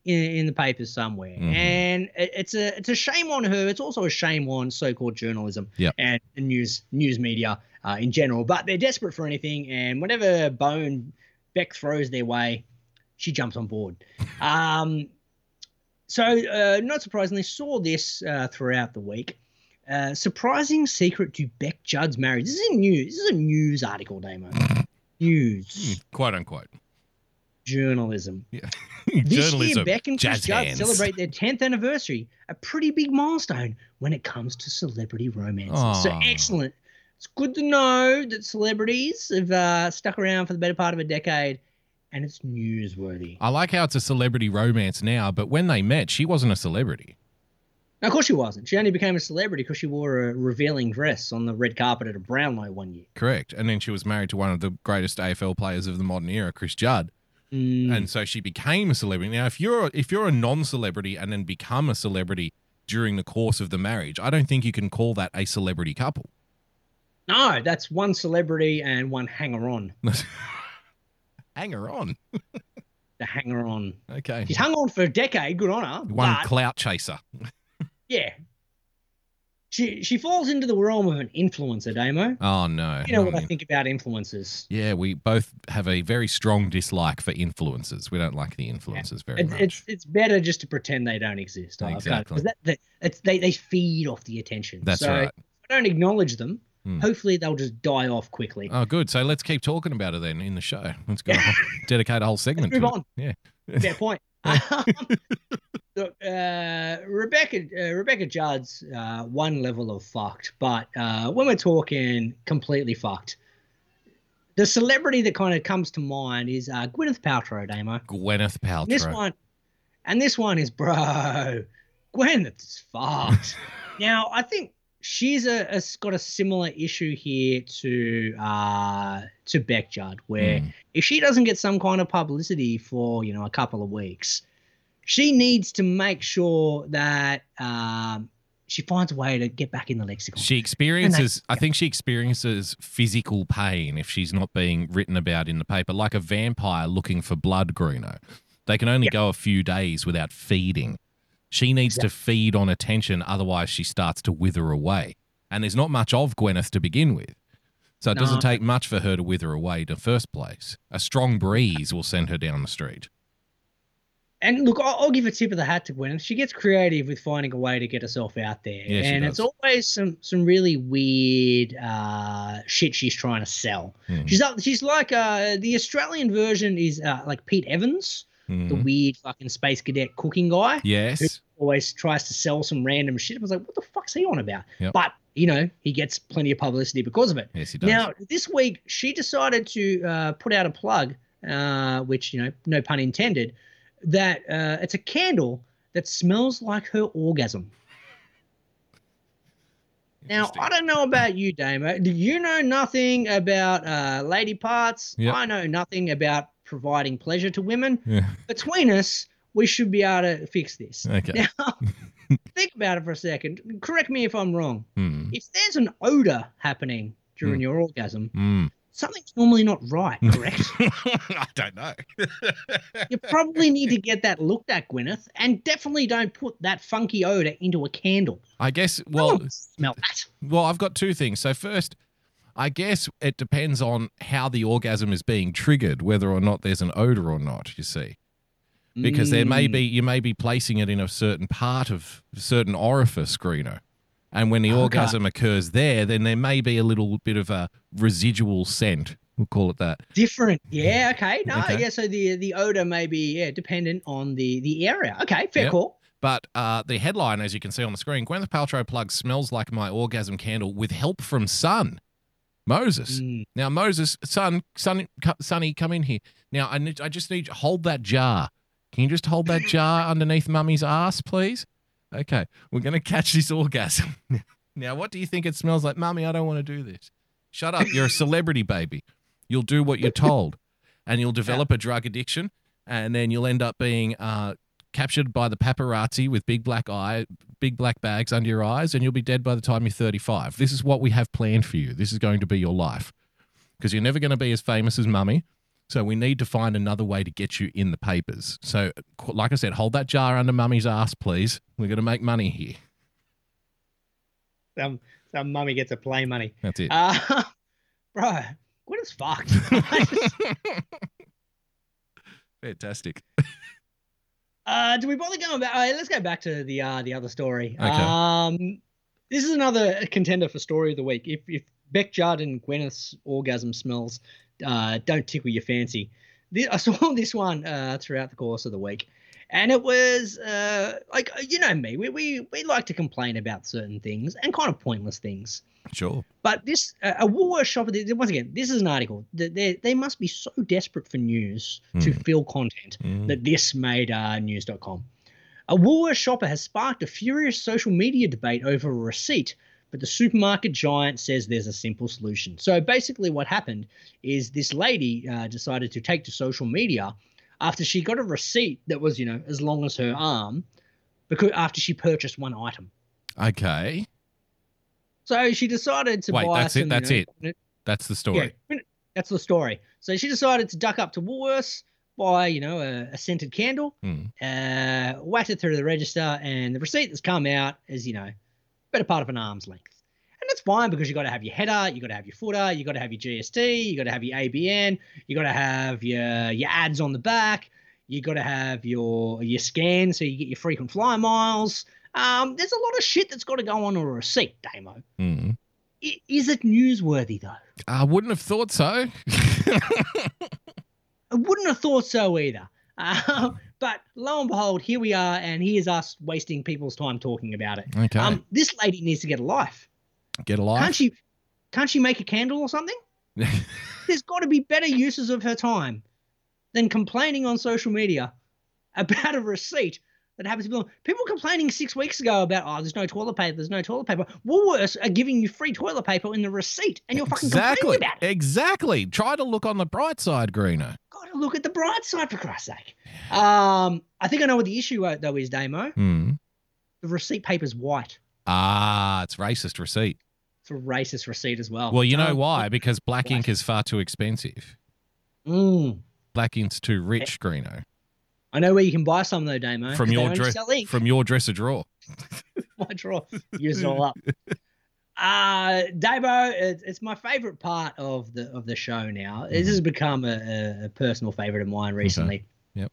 in, in the papers somewhere. Mhm. And it, it's a it's a shame on her. It's also a shame on so-called journalism Yep. and news news media uh, in general. But they're desperate for anything, and whenever bone Beck throws their way, she jumps on board. *laughs* Um, so, uh, not surprisingly, saw this uh, throughout the week. Uh, surprising secret to Beck Judd's marriage. This is a news. This is a news article, Damo. *laughs* news Quote unquote. journalism. Yeah. *laughs* This Journalism. year, Beck and Chris Jazz Judd hands. celebrate their 10th anniversary, a pretty big milestone when it comes to celebrity romances. So Aw. excellent. It's good to know that celebrities have uh, stuck around for the better part of a decade, and it's newsworthy. I like how it's a celebrity romance now, but when they met, she wasn't a celebrity. Now, of course, she wasn't. She only became a celebrity because she wore a revealing dress on the red carpet at a Brownlow one year. Correct. And then she was married to one of the greatest AFL players of the modern era, Chris Judd. Mm. And so she became a celebrity. Now, if you're if you're a non-celebrity and then become a celebrity during the course of the marriage, I don't think you can call that a celebrity couple. No, that's one celebrity and one hanger on. *laughs* Hanger on. The hanger on. Okay. He's hung on for a decade. Good on her. One but- clout chaser. Yeah. She she falls into the realm of an influencer, Damo. Oh no. You know what I think about influencers. Yeah, we both have a very strong dislike for influencers. We don't like the influencers very It's, much. it's it's better just to pretend they don't exist. Exactly. 'cause that, that, it's, they, they feed off the attention. That's so right. If I don't acknowledge them, Hmm. hopefully they'll just die off quickly. Oh, good. So let's keep talking about it then in the show. Let's go *laughs* dedicate a whole segment. move to it. on. Yeah. Fair point. *laughs* Look, uh, Rebecca uh, Rebecca Judd's uh, one level of fucked, but uh, when we're talking completely fucked, the celebrity that kind of comes to mind is uh, Gwyneth Paltrow, Damo. Gwyneth Paltrow. This one, and this one is bro. Gwyneth's fucked. *laughs* now I think she's a, a got a similar issue here to uh to Beck Judd, where Mm. if she doesn't get some kind of publicity for you know a couple of weeks, she needs to make sure that um she finds a way to get back in the lexicon. She experiences, I think she experiences physical pain if she's not being written about in the paper, like a vampire looking for blood, Greeno. They can only Yeah. go a few days without feeding. She needs to feed on attention, otherwise, she starts to wither away. And there's not much of Gwyneth to begin with. So it No. doesn't take much for her to wither away in the first place. A strong breeze will send her down the street. And look, I'll, I'll give a tip of the hat to Gwyneth. She gets creative with finding a way to get herself out there, Yeah, and it's always some some really weird uh, shit she's trying to sell. Mhm. She's up. She's like uh, the Australian version is uh, like Pete Evans, the Mhm. weird fucking space cadet cooking guy. Yes. Always tries to sell some random shit. I was like, what the fuck's he on about? Yep. But you know, he gets plenty of publicity because of it. Yes, he does. Now, this week, she decided to uh, put out a plug, uh, which, you know, no pun intended, that uh, it's a candle that smells like her orgasm. Now, I don't know about you, Damo. Do you know nothing about uh, lady parts? Yep. I know nothing about providing pleasure to women. Yeah. Between us, we should be able to fix this. Okay. Now, *laughs* think about it for a second. Correct me if I'm wrong. Hmm. If there's an odor happening during Hmm. your orgasm, Hmm. something's normally not right, correct? *laughs* I don't know. *laughs* you probably need to get that looked at, Gwyneth, and definitely don't put that funky odor into a candle. I guess, well, will smell that. Well, I've got two things. So first, I guess it depends on how the orgasm is being triggered, whether or not there's an odor or not. You see, because there may Mm. be you may be placing it in a certain part of a certain orifice, Greeno, and when the Okay. orgasm occurs there, then there may be a little bit of a residual scent. We'll call it that. different. Yeah, okay. No, Okay. yeah, so the the odor may be yeah, dependent on the the area. Okay, fair Yep. call. But uh, the headline, as you can see on the screen, Gwyneth Paltrow plugs smells like my orgasm candle with help from Son Moses. Mm. Now, Moses, son, son, sonny, come in here. Now, I need, I just need hold that jar. Can you just hold that jar *laughs* underneath Mummy's ass, please? Okay, we're gonna catch this *laughs* orgasm. now, what do you think it smells like, Mummy? I don't want to do this. Shut up. You're a celebrity, baby. You'll do what you're told, and you'll develop a drug addiction, and then you'll end up being uh, captured by the paparazzi with big black eye, big black bags under your eyes, and you'll be dead by the time you're 35. This is what we have planned for you. This is going to be your life because you're never going to be as famous as Mummy. So we need to find another way to get you in the papers. So, like I said, hold that jar under Mummy's ass, please. We're going to make money here. Some some mummy gets a play money. That's it. Uh, *laughs* bro, what is fucked? *laughs* *laughs* Fantastic. Uh, do we bother going back? Uh, let's go back to the uh, the other story. Okay. Um, This is another contender for story of the week. If if Beck Judd and Gwyneth's orgasm smells uh, don't tickle your fancy, this, I saw *laughs* this one uh, throughout the course of the week, and it was uh, like you know me, we, we we like to complain about certain things and kind of pointless things. Sure. But this, uh, a Woolworths shopper, once again, this is an article. They, they, must be so desperate for news to Mm. fill content Mm. that this made uh, news.com. A Woolworths shopper has sparked a furious social media debate over a receipt, but the supermarket giant says there's a simple solution. So basically, what happened is this lady uh, decided to take to social media after she got a receipt that was, you know, as long as her arm, because after she purchased one item. Okay. So she decided to Wait, buy that's it, that's you know, That's the story. yeah, that's the story. So she decided to duck up to Woolworths, buy, you know, a, a scented candle, Hmm. uh, whack it through the register, and the receipt that's come out is, you know, better part of an arm's length. And that's fine because you got to have your header, you got to have your footer, you got to have your GST, you got to have your ABN, you got to have your your ads on the back, you got to have your your scan so you get your frequent flyer miles. Um, there's a lot of shit that's got to go on a receipt, Damo. Hmm. I- Is it newsworthy though? I wouldn't have thought so. *laughs* I wouldn't have thought so either. Uh, *laughs* but lo and behold, here we are, and here's us wasting people's time talking about it. Okay. Um, this lady needs to get a life. Get a life. Can't she? Can't she make a candle or something? *laughs* There's got to be better uses of her time than complaining on social media about a receipt that happens to be. People complaining six weeks ago about oh, there's no toilet paper, there's no toilet paper. Woolworths are giving you free toilet paper in the receipt, and you're fucking exactly. complaining about it. Exactly. Try to look on the bright side, Greeno Got to look at the bright side for Christ's sake. Um, I think I know what the issue uh, though is, Damo. Hmm. The receipt paper's white. Ah, it's racist receipt. It's a racist receipt as well. Well, you know Um, why? Because black ink is far too expensive. Mm, Black ink's too rich, Greeno. I know where you can buy some though, Damo. From 'cause they your dress, from your dresser drawer. *laughs* my drawer. Use it all up. *laughs* Uh Davo, it's, it's my favorite part of the of the show now. This has become a, a, a personal favorite of mine recently. Yep.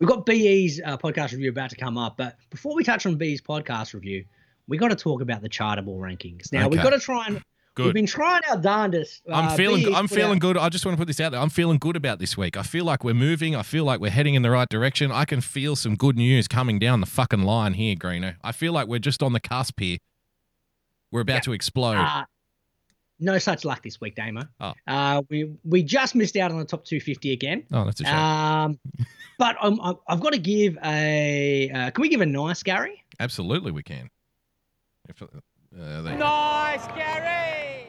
We've got BE's uh, podcast review about to come up, but before we touch on BE's podcast review, we got to talk about the chartable rankings. Now we've got to try and good. we've been trying our darndest. I'm Uh, feeling. I'm feeling out- good. I just want to put this out there. I'm feeling good about this week. I feel like we're moving. I feel like we're heading in the right direction. I can feel some good news coming down the fucking line here, Greeno. I feel like we're just on the cusp here. We're about Yeah. to explode. Uh, no such luck this week, Damo. Oh. Uh, we we just missed out on the top 250 again. oh, that's a shame. Um, *laughs* but I'm, I'm- I've got to give a. Uh, can we give a nice Gary? Absolutely, we can. If, uh, there you go. Nice, Gary!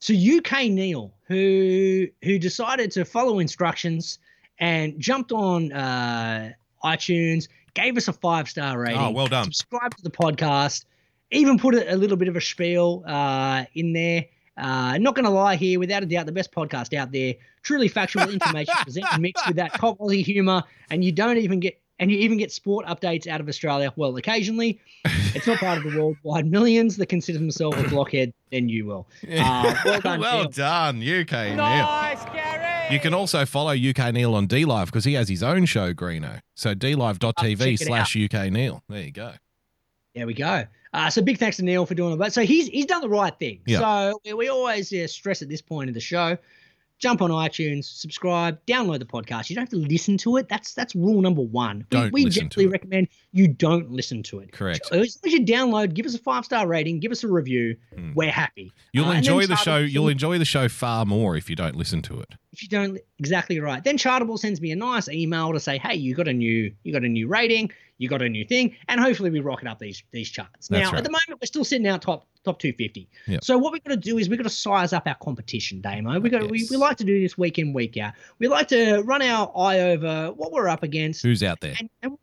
So UK Neil, who who decided to follow instructions and jumped on uh, iTunes, gave us a five star rating. Oh, well done. Subscribe to the podcast. Even put a, a little bit of a spiel uh, in there. Uh, not going to lie here, without a doubt, the best podcast out there. Truly factual *laughs* information presented mixed with that top Aussie humour, and you don't even get and you even get sport updates out of Australia. Well, occasionally, it's not part of the worldwide millions that consider themselves a blockhead. Then you will. Uh, well *laughs* done, well done, UK Neil. Nice, Gary! You can also follow UK Neil on DLive because he has his own show, Greeno. So dlive.tv check slash UK Neil. There you go. There we go. Uh, so big thanks to Neil for doing it. But so he's he's done the right thing. Yeah. So we- we always uh, stress at this point of the show, jump on iTunes, subscribe, download the podcast. You don't have to listen to it. That's that's rule number one. We- Don't we, to it. recommend you don't listen to it. Correct. So, As long as you download, give us a five star rating, give us a review. Hmm. We're happy. You'll Uh, enjoy the show. You'll sends- enjoy the show far more if you don't listen to it. if you don't exactly right. Then Chartable sends me a nice email to say, "Hey, you got a new you got a new rating, you got a new thing," and hopefully we rocket up these these charts. That's now, right. at the moment, we're still sitting out top top 250. Yep. So what we've got to do is we've got to size up our competition, Damo. We got we, Yes. we like to do this week in week out. We like to run our eye over what we're up against Who's out there? and and,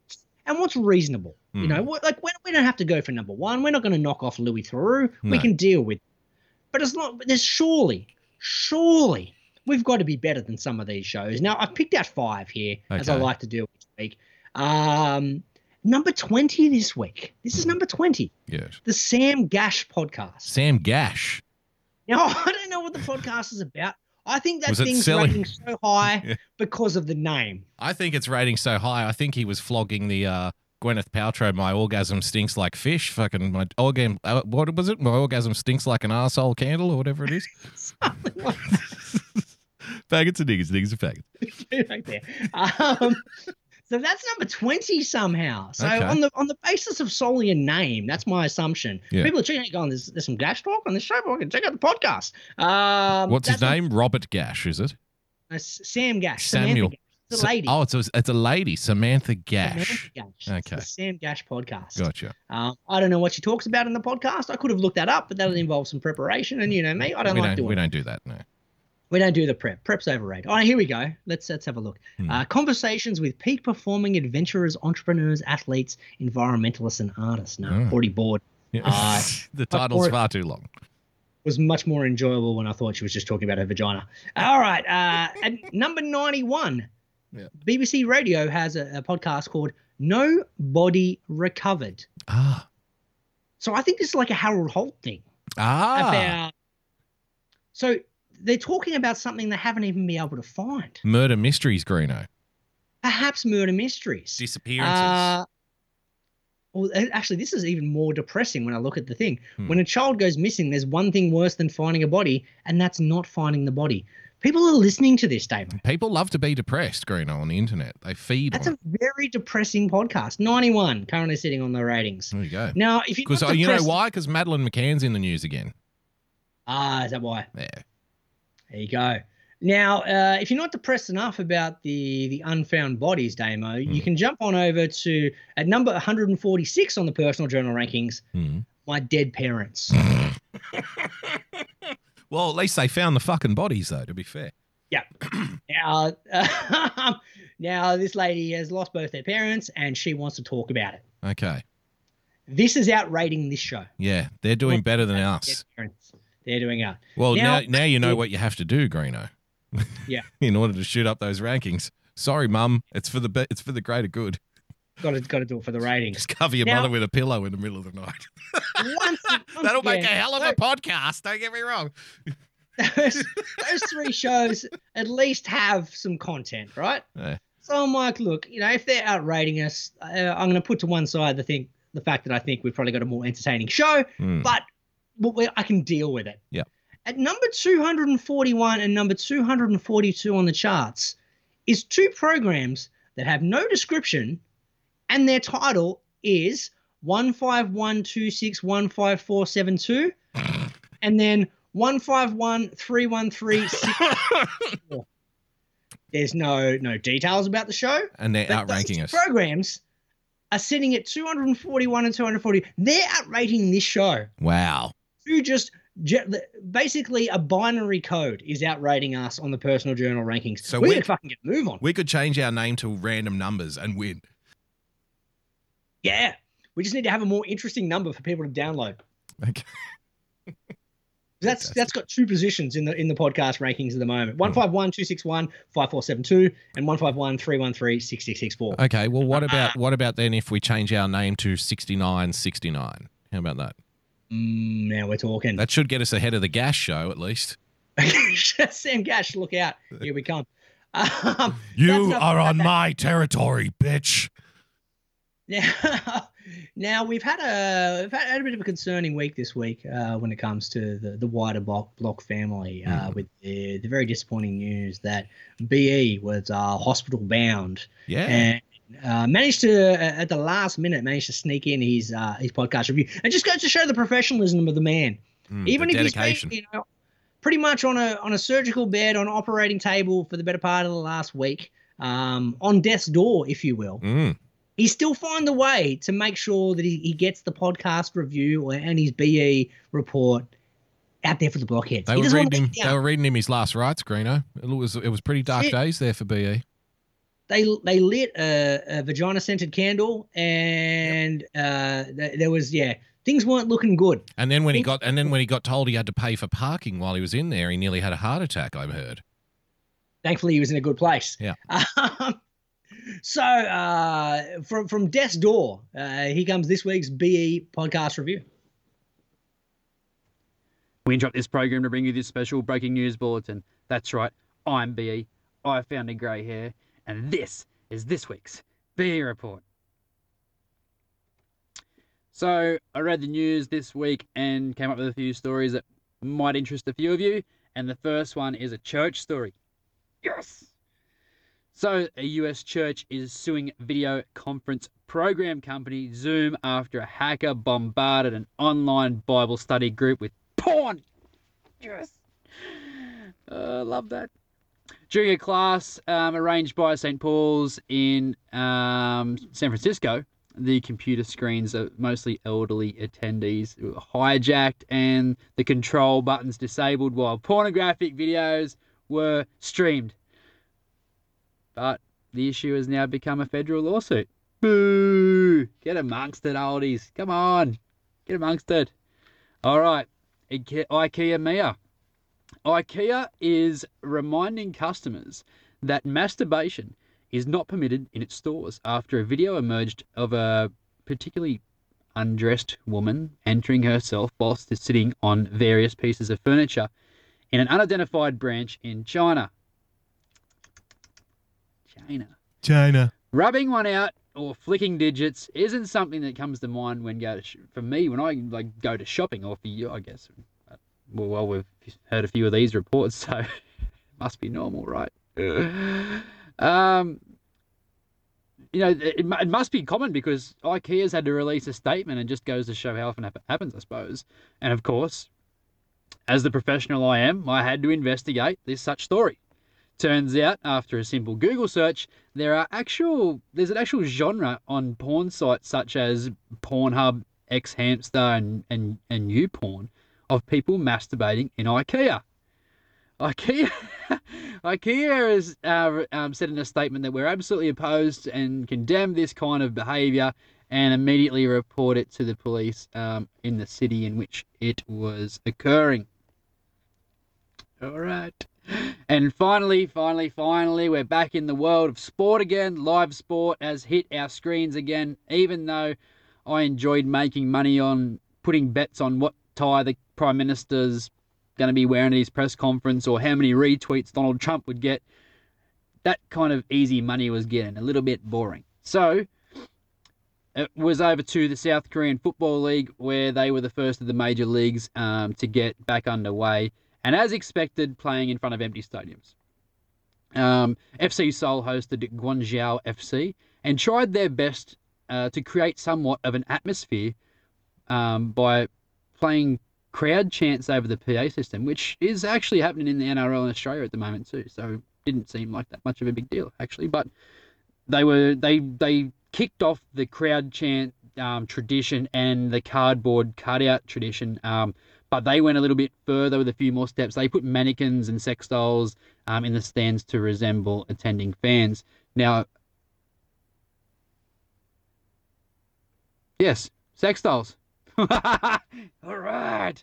and what's reasonable. You Hmm. know, like we, we don't have to go for number one. We're not going to knock off Louis Theroux. We can deal with. But it's not. But there's surely, surely we've got to be better than some of these shows. Now I've picked out five here, as I like to do each week. Um, number twenty this week. This is number twenty, Yes. the Sam Gash podcast. Sam Gash. Now *laughs* I don't know what the podcast is about. I think that Was thing's rating so high *laughs* Yeah. because of the name. I think it's rating so high. I think he was flogging the uh, Gwyneth Paltrow, my orgasm stinks like fish. Fucking my orgasm. Uh, what was it? My orgasm stinks like an arsehole candle or whatever it is. *laughs* faggots and niggas, niggas and faggots. right there. Um, so that's number twenty somehow. So Okay. on the on the basis of solely a name, that's my assumption. Yeah. People are checking out going, there's, there's some gash talk on this show, but we can check out the podcast. Um, What's his name? Robert Gash, is it? uh, Sam Gash. Samuel. Samantha Gash. It's a lady. Oh, it's a, it's a lady, Samantha Samantha Gash. Gash. It's Okay. Sam Gash podcast. Gotcha. Um, I don't know what she talks about in the podcast. I could have looked that up, but that would involve some preparation. And you know me, I don't we like don't doing we don't do that. No. We don't do the prep. Prep's overrated. All right, here we go. Let's let's have a look. Hmm. Uh, conversations with peak performing adventurers, entrepreneurs, athletes, environmentalists, and artists. No, Oh. already bored. Yeah. Uh, *laughs* the title's far too long. Was much more enjoyable when I thought she was just talking about her vagina. All right, uh, *laughs* number ninety-one, Yeah. BBC Radio has a, a podcast called "No Body Recovered." Ah. So I think this is like a Harold Holt thing. Ah. about so they're talking about something they haven't even been able to find Murder mysteries, Greeno. perhaps murder mysteries Disappearances. uh, well actually this is even more depressing when i look at the thing Hmm. when a child goes missing there's one thing worse than finding a body and that's not finding the body people are listening to this Damon. People love to be depressed, Greeno, on the internet. They feed that's on a very depressing podcast 91 currently sitting on the ratings. There you go. now if you Because uh, you know why? Because Madeleine McCann's in the news again. ah is that why Yeah. There you go. Now, uh, if you're not depressed enough about the the unfound bodies, Damo, you can jump on over to at number 146 on the personal journal rankings. Hmm. My dead parents. *laughs* Well, at least they found the fucking bodies, though. To be fair. yeah. *clears throat* Now, *laughs* now this lady has lost both their parents, and she wants to talk about it. Okay. This is outrating this show. Yeah, they're doing better than Dead us. They're doing out. Well, now Now- now you know what you have to do, Greeno. *laughs* Yeah. in order to shoot up those rankings. Sorry, Mum. It's for the it's for the greater good. Got to got to do it for the ratings. Just cover your Now- mother with a pillow in the middle of the night. Once- *laughs* once That'll make a hell of a podcast. Don't get me wrong. *laughs* those, those three shows at least have some content, right? Yeah. So I'm like, look, you know, if they're outrating us, uh, I'm going to put to one side the thing, the fact that I think we've probably got a more entertaining show, Hmm. but but we- I can deal with it. Yeah. At number 241 and number 242 on the charts is two programs that have no description, and their title is 151261547 *laughs* and then 1513136. There's no no details about the show. And they're But outranking us. Programs are sitting at 241 and 240. They're outrating this show. Wow. Who just basically a binary code is outrating us on the personal journal rankings. So we gotta fucking get a move on. We could change our name to random numbers and win. yeah, we just need to have a more interesting number for people to download. Okay. *laughs* That's that's got two positions in the in the podcast rankings at the moment. Hmm. 151 261 5472 and 151 313 6664. Okay. Well, what ah. about what about then if we change our name to sixty nine sixty nine? How about that? Mm, now we're talking. That should get us ahead of the gas show at least. *laughs* Sam Gash, look out. Here we come. Um, *laughs* You are on that. my territory, bitch. Now, *laughs* now we've had a we've had, a bit of a concerning week this week uh, when it comes to the, the wider block, block family uh, with the, the very disappointing news that BE was uh, hospital bound Yeah. and uh, managed to uh, at the last minute managed to sneak in his uh, his podcast review and just goes to show the professionalism of the man. Mm, Even the if dedication. he's been, you know, pretty much on a on a surgical bed on an operating table for the better part of the last week, um, on death's door, if you will Mm. he still find a way to make sure that he, he gets the podcast review and his BE report out there for the blockheads. They he were reading him. They were reading him his last rites, Greeno. It was it was pretty dark Shit. days there for. BE. They they lit a, a vagina scented candle and uh, th- there was yeah things weren't looking good. And then when he got and then when he got told he had to pay for parking while he was in there, he nearly had a heart attack. I've heard. Thankfully, he was in a good place. Yeah. *laughs* Um, so uh, from from death's door, uh, here comes this week's BE podcast review. We interrupt this program to bring you this special breaking news bulletin. That's right, I'm BE. I found a grey hair, and this is this week's BE report. So I read the news this week and came up with a few stories that might interest a few of you. And the first one is a church story. Yes. So a US church is suing video conference program company Zoom after a hacker bombarded an online Bible study group with porn. Yes. Uh, love that. During a class um, arranged by St. Paul's in um, San Francisco, the computer screens of mostly elderly attendees were hijacked and the control buttons disabled while pornographic videos were streamed. But the issue has now become a federal lawsuit. Boo! Get amongst it, oldies. Come on. Get amongst it. All right. IKEA Mia. IKEA is reminding customers that masturbation is not permitted in its stores after a video emerged of a particularly undressed woman entering herself whilst sitting on various pieces of furniture in an unidentified branch in China. China. China. Rubbing one out or flicking digits isn't something that comes to mind when go to sh- for me when I like go to shopping or for you, I guess. Well, well we've heard a few of these reports, *laughs* so it must be normal, right? um, you know, it, it must be common because IKEA's had to release a statement and just goes to show how often it happens, I suppose. And of course, as the professional I am, I had to investigate this such story. Turns out, after a simple Google search, there are actual there's an actual genre on porn sites such as Pornhub, xHamster, and and and YouPorn of people masturbating in IKEA. IKEA, *laughs* IKEA has uh, um, said in a statement that we're absolutely opposed and condemn this kind of behaviour and immediately report it to the police um, in the city in which it was occurring. All right. And finally, finally, finally, we're back in the world of sport again. Live sport has hit our screens again, even though I enjoyed making money on putting bets on what tie the Prime Minister's going to be wearing at his press conference or how many retweets Donald Trump would get. That kind of easy money was getting a little bit boring. So it was over to the South Korean Football League where they were the first of the major leagues um, to get back underway. And as expected, playing in front of empty stadiums. Um, FC Seoul hosted Gwangju FC and tried their best uh, to create somewhat of an atmosphere um, by playing crowd chants over the PA system, which is actually happening in the NRL in Australia at the moment too. So didn't seem like that much of a big deal actually, but they were they they kicked off the crowd chant um, tradition and the cardboard cutout tradition. Um, but they went a little bit further with a few more steps. They put mannequins and sex dolls um, in the stands to resemble attending fans. Now, yes, sex dolls. *laughs* All right.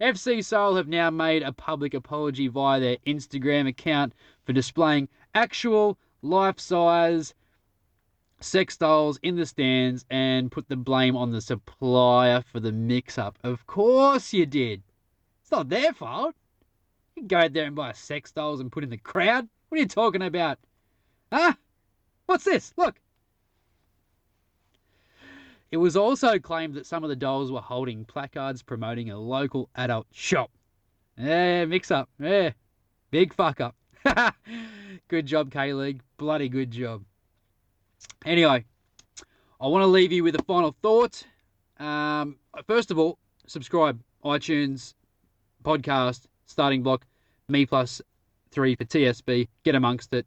FC Seoul have now made a public apology via their Instagram account for displaying actual life size sex dolls in the stands and put the blame on the supplier for the mix up. Of course you did. It's not their fault. You can go out there and buy sex dolls and put in the crowd. What are you talking about? Huh? What's this? Look. It was also claimed that some of the dolls were holding placards promoting a local adult shop. Yeah, mix up. Yeah, big fuck up. *laughs* good job, K League. Bloody good job. Anyway, I want to leave you with a final thought. Um, first of all, subscribe, iTunes, podcast, starting block, me plus three for TSB. Get amongst it.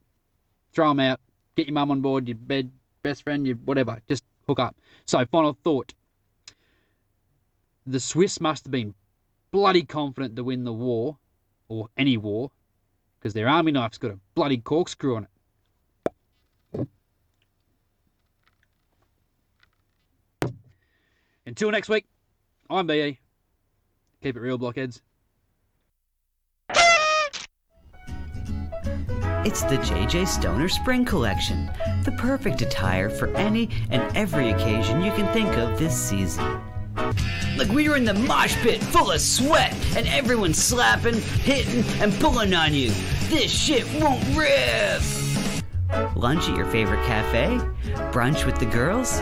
Throw them out. Get your mum on board, your bed, best friend, your whatever. Just hook up. So, final thought. The Swiss must have been bloody confident to win the war, or any war, because their army knife's got a bloody corkscrew on it. Until next week, I'm BE. Keep it real, blockheads. It's the JJ Stoner Spring Collection, the perfect attire for any and every occasion you can think of this season. Like we were in the mosh pit full of sweat and everyone slapping, hitting, and pulling on you. This shit won't rip! Lunch at your favorite cafe? Brunch with the girls?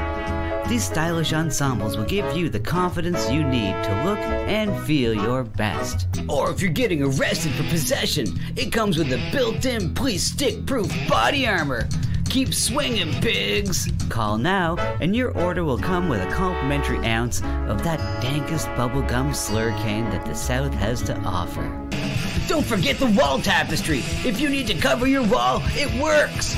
These stylish ensembles will give you the confidence you need to look and feel your best. Or if you're getting arrested for possession, it comes with a built-in police stick-proof body armor. Keep swinging, pigs! Call now, and your order will come with a complimentary ounce of that dankest bubblegum slurricane that the South has to offer. Don't forget the wall tapestry! If you need to cover your wall, it works!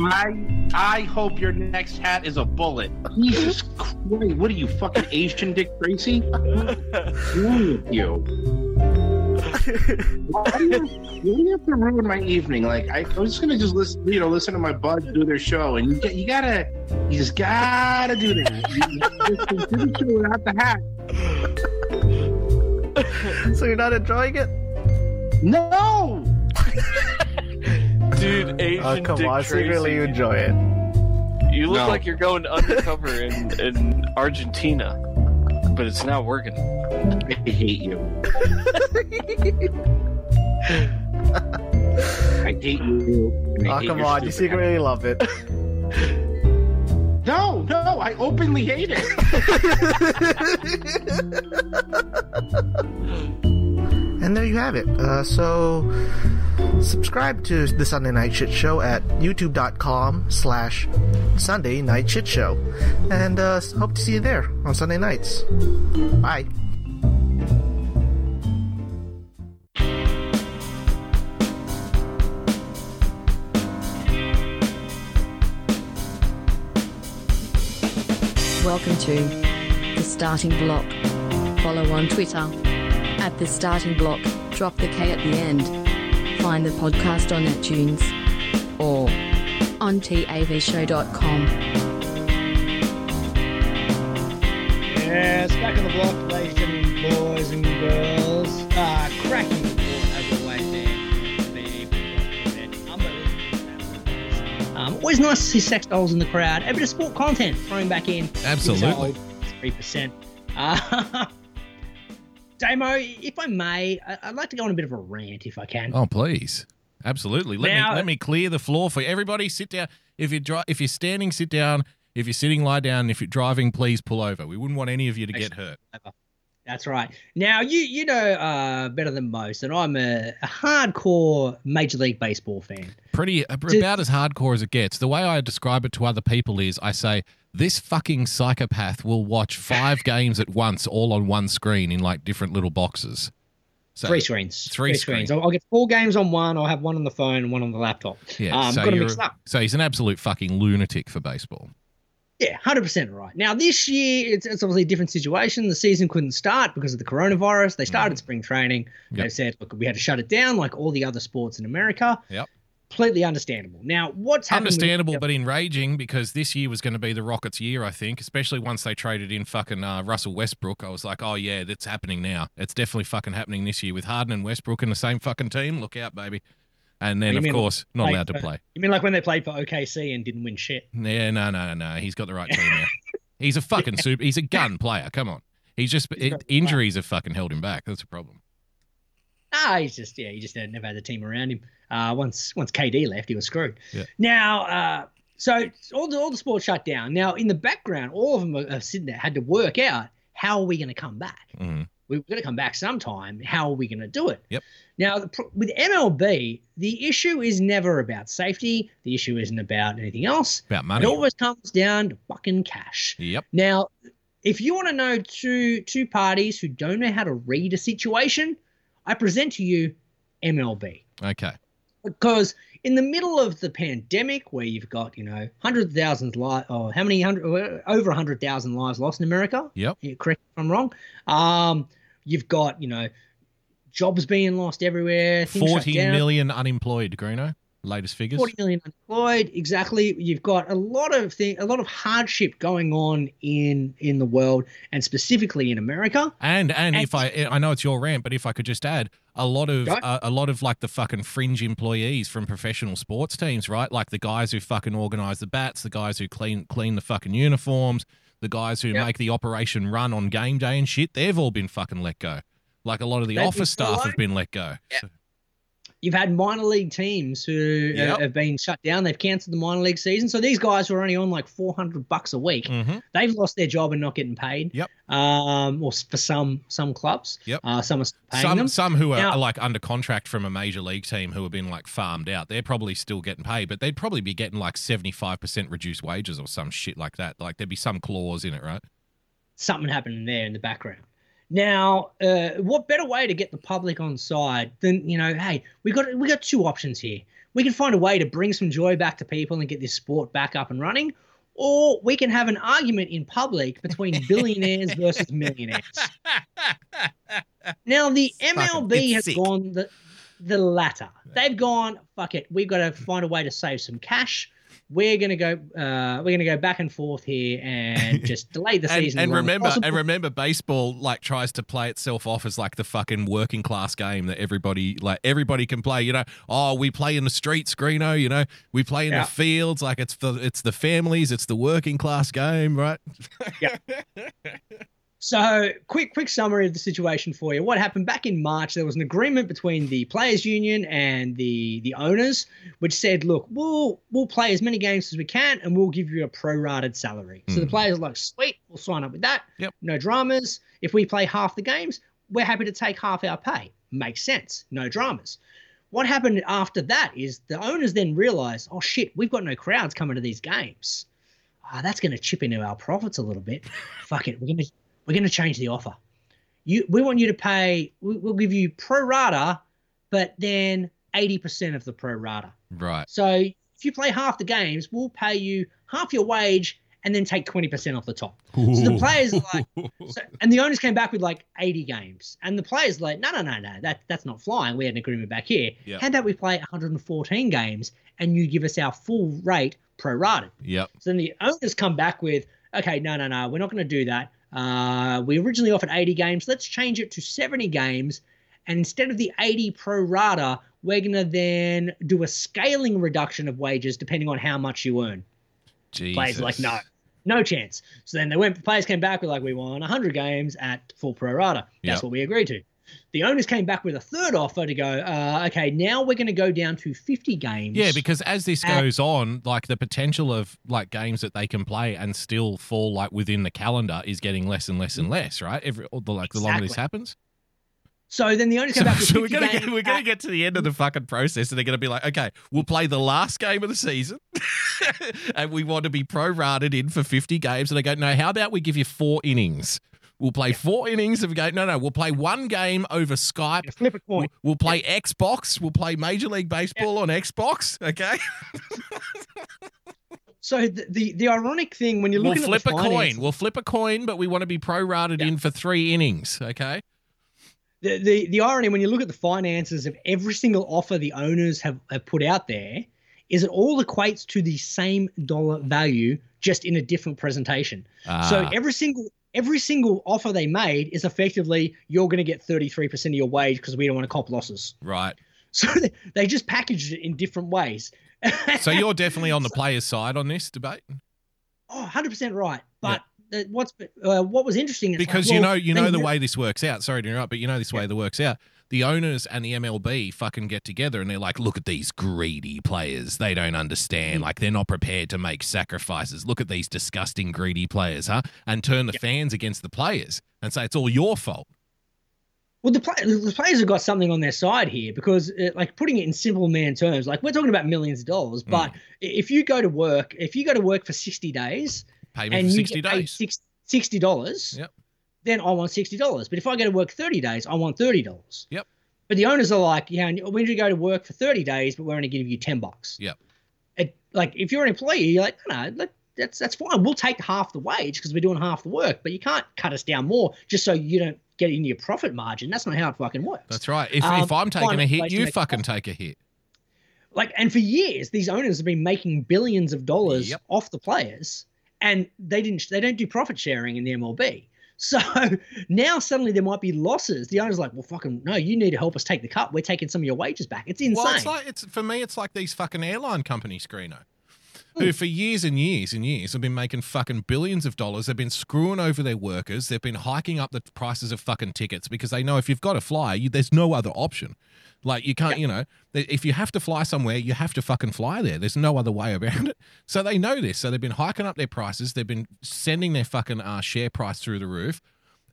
I I hope your next hat is a bullet. Jesus *laughs* Christ! What are you fucking Asian Dick Tracy? *laughs* What's wrong with you? Why do you, why do you have to ruin my evening? Like I, I was just gonna just listen, you know, listen to my buds do their show, and you you gotta, you just gotta do that. You, just do the show without the hat. *laughs* so you're not enjoying it? No. Dude, Asian Oh, come Dick on, Tracy. secretly you enjoy it. You look No. like you're going undercover in, in Argentina, but it's not working. I hate you. I hate you. I Oh, hate come on, you stupid secretly love it. No, no, I openly hate it. *laughs* And there you have it. Uh, so, subscribe to the Sunday Night Shit Show at youtube.com slash Sunday Night Shit Show. And uh, hope to see you there on Sunday nights. Bye. Welcome to The Starting Block. Follow on Twitter at The Starting Block. Drop the K at the end. Find the podcast on iTunes or on tavshow.com. Yes, back on the block, ladies and boys and girls. Uh, cracking report as always there. There. Um, always nice to see sex dolls in the crowd. A bit of sport content thrown back in. Absolutely. Three percent. Uh, *laughs* Damo, if I may, I'd like to go on a bit of a rant if I can. Oh, please. Absolutely. Let Now- me let me clear the floor for everybody. Sit down. If you dri- if you're standing, sit down. If you're sitting, lie down. If you're driving, please pull over. We wouldn't want any of you to get hurt. That's right. Now you you know uh, better than most, and I'm a, a hardcore Major League Baseball fan. Pretty about as hardcore as it gets. The way I describe it to other people is I say this fucking psychopath will watch five *laughs* games at once, all on one screen in like different little boxes. So, three screens. Three, screens. screens. I'll, I'll get four games on one. I'll have one on the phone and one on the laptop. Yeah, um, so, got to you're- mix it up. so he's an absolute fucking lunatic for baseball. Yeah, hundred percent right. Now this year, it's, it's obviously a different situation. The season couldn't start because of the coronavirus. They started spring training. They Mm. Said, look, we had to shut it down, like all the other sports in America. Yep. Completely understandable. Now, what's happened? with- Understandable, but enraging because this year was going to be the Rockets' year, I think. Especially once they traded in fucking uh, Russell Westbrook, I was like, oh yeah, that's happening now. It's definitely fucking happening this year with Harden and Westbrook in the same fucking team. Look out, baby. And then, You of course, not like- allowed to play. You mean like when they played for OKC and didn't win shit? Yeah, no, no, no. He's got the right team now. *laughs* He's a fucking super. He's a gun player. Come on. He's just it, injuries have fucking held him back. That's a problem. Ah, he's just yeah, he just never had the team around him. Uh, once once KD left, he was screwed. Yeah. Now, uh, so all the all the sports shut down. Now, in the background, all of them are, are sitting there, had to work out how are we going to come back. Mhm. We're going to come back sometime. How are we going to do it? Yep. Now, the, with MLB, the issue is never about safety. The issue isn't about anything else. About money. It always comes down to fucking cash. Yep. Now, if you want to know two two parties who don't know how to read a situation, I present to you MLB Okay. Because in the middle of the pandemic, where you've got you know hundred thousand lives, or how many hundred over hundred thousand lives lost in America. Yep. Yeah, correct if I'm wrong. Um, you've got you know jobs being lost everywhere. things shut Forty down. million unemployed, Greeno. Latest figures. 40 million unemployed exactly you've got a lot of thing a lot of hardship going on in in the world and specifically in america And and if I I know it's your rant, but if I could just add a lot of uh, a lot of like the fucking fringe employees from professional sports teams, right? Like the guys who fucking organize the bats, the guys who clean clean the fucking uniforms, the guys who Yep. make the operation run on game day and shit. They've all been fucking let go. Like a lot of the They've office staff have been let go. So- you've had minor league teams who uh, Yep. have been shut down they've cancelled the minor league season so these guys who are only on like 400 bucks a week Mhm. they've lost their job and not getting paid Yep. um or for some some clubs Yep. uh some are still paying some them some who are Now- like under contract from a major league team who have been like farmed out, they're probably still getting paid, but they'd probably be getting like seventy five percent reduced wages or some shit like that. Like there'd be some clause in it, right? something happening there in the background. Now, uh, what better way to get the public on side than you know? Hey, we got we got two options here. We can find a way to bring some joy back to people and get this sport back up and running, or we can have an argument in public between *laughs* billionaires versus millionaires. *laughs* Now, the MLB has sick. gone the the latter. They've gone fuck it. We've got to find a way to save some cash. We're gonna go. Uh, we're gonna go back and forth here and *laughs* just delay the and, season. and remember, and remember, baseball like tries to play itself off as like the fucking working class game that everybody like everybody can play. You know, oh, we play in the streets, Greeno. You know, we play in Yeah. the fields. Like it's the it's the families, it's the working class game, right? *laughs* So, quick, quick summary of the situation for you. What happened back in March? There was an agreement between the players' union and the the owners, which said, "Look, we'll we'll play as many games as we can, and we'll give you a prorated salary." So the Mm. players are like, "Sweet, we'll sign up with that. Yep. No dramas. If we play half the games, we're happy to take half our pay. Makes sense. No dramas." What happened after that is the owners then realized, "Oh shit, we've got no crowds coming to these games. Ah, that's going to chip into our profits a little bit. *laughs* Fuck it, we're going to we're going to change the offer. You, we want you to pay. we- We'll give you pro rata, but then eighty percent of the pro rata. Right. So if you play half the games, we'll pay you half your wage and then take twenty percent off the top. So the players are like, *laughs* so, and the owners came back with like eighty games, and the players are like, no, no, no, no, that that's not flying. We had an agreement back here. Yep. How about we play one hundred and fourteen games, and you give us our full rate pro rata? Yep. So then the owners come back with, okay, no, no, no, we're not going to do that. Uh, we originally offered 80 games. Let's change it to 70 games. And instead of the 80 pro rata, we're going to then do a scaling reduction of wages depending on how much you earn. Players are like, no, no chance. So then they went, players came back with like, we want 100 games at full pro rata. That's Yep. what we agreed to. The owners came back with a third offer to go, uh, okay, now we're going to go down to 50 games. Yeah, because as this at- goes on, like the potential of like games that they can play and still fall like within the calendar is getting less and less and less, right? Every or the like the longer this happens. So then the owners So, back with *laughs* so we're gonna get, we're gonna get to the end of the fucking process, and they're gonna be like, okay, we'll play the last game of the season, *laughs* and we want to be prorated in for fifty games. And they go, no, how about we give you four innings? We'll play four innings of a game. No, no, we'll play one game over Skype. Flip a coin. We'll, we'll play Xbox. We'll play Major League Baseball on Xbox. Okay. So the, the the ironic thing when you're We'll flip at a the coin. We'll flip a coin, but we want to be prorated in for three innings. Okay. the, the the irony when you look at the finances of every single offer the owners have, have put out there is it all equates to the same dollar value just in a different presentation. So Ah. every single every single offer they made is effectively you're going to get 33% of your wage because we don't want to cop losses. Right. *laughs* So they, they just packaged it in different ways. *laughs* So you're definitely on the players' side on this debate. Oh, 100% right. But the, what's uh, what was interesting is because like, you well, know you know the way this works out. Sorry to interrupt, but you know this way that works out. The owners and the MLB fucking get together and they're like, look at these greedy players. They don't Mm. understand. Like they're not prepared to make sacrifices. Look at these disgusting greedy players, huh? And turn the fans against the players and say it's all your fault. Well, the, play, the players have got something on their side here because, uh, like, putting it in simple man terms, like we're talking about millions of dollars. Hmm. But if you go to work, if you go to work for sixty days, Pay me and for you 60 get days. six- sixty dollars, Yep. Then I want sixty dollars. But if I go to work thirty days, I want thirty dollars. Yep. But the owners are like, yeah, we need to go to work for thirty days, but we're only giving you ten bucks. Yep. It, like, if you're an employee, you're like, no, no, let, that's that's fine. We'll take half the wage because we're doing half the work, but you can't cut us down more just so you don't get into your profit margin. That's not how it fucking works. That's right. If, Um, if I'm taking a hit, you fucking take a hit. like, and for years, these owners have been making billions of dollars off the players, and they didn't. They don't do profit sharing in the MLB. So *laughs* now suddenly there might be losses. The owner's like, well, fucking no, you need to help us take the cut. We're taking some of your wages back. It's insane. Well, it's like it's for me. It's like these fucking airline companies, Greeno, who for years and years and years have been making fucking billions of dollars. They've been screwing over their workers. They've been hiking up the prices of fucking tickets because they know if you've got to fly, you, there's no other option. Like you can't, you know, if you have to fly somewhere, you have to fucking fly there. There's no other way around it. So they know this. So they've been hiking up their prices. They've been sending their fucking uh, share price through the roof.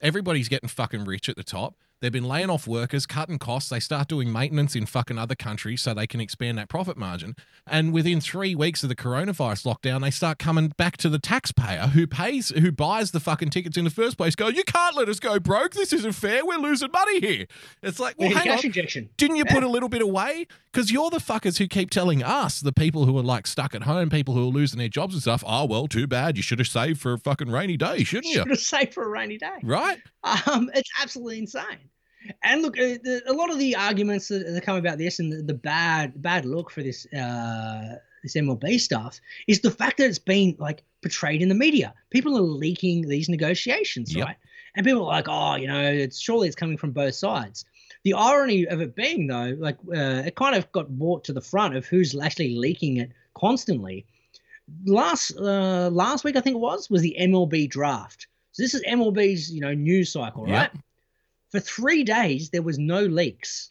Everybody's getting fucking rich at the top. They've been laying off workers, cutting costs. They start doing maintenance in fucking other countries so they can expand that profit margin. And within three weeks of the coronavirus lockdown, they start coming back to the taxpayer who pays, who buys the fucking tickets in the first place. Go, you can't let us go broke. This isn't fair. We're losing money here. It's like, well, hang cash on. injection. Didn't you put a little bit away? Because you're the fuckers who keep telling us, the people who are like stuck at home, people who are losing their jobs and stuff. Oh well, too bad. You should have saved for a fucking rainy day, shouldn't you? *laughs* you? Should have saved for a rainy day. Right? Um, it's absolutely insane. And look, uh, a lot of the arguments that, that come about this and the, the bad bad look for this uh, this MLB stuff is the fact that it's been like portrayed in the media. People are leaking these negotiations, Yep. right? And people are like, oh, you know, it's surely it's coming from both sides. The irony of it being though, like uh, it kind of got brought to the front of who's actually leaking it constantly. Last uh, last week, I think it was, was the MLB draft. So this is MLB's you know news cycle, right? Yep. For three days, there was no leaks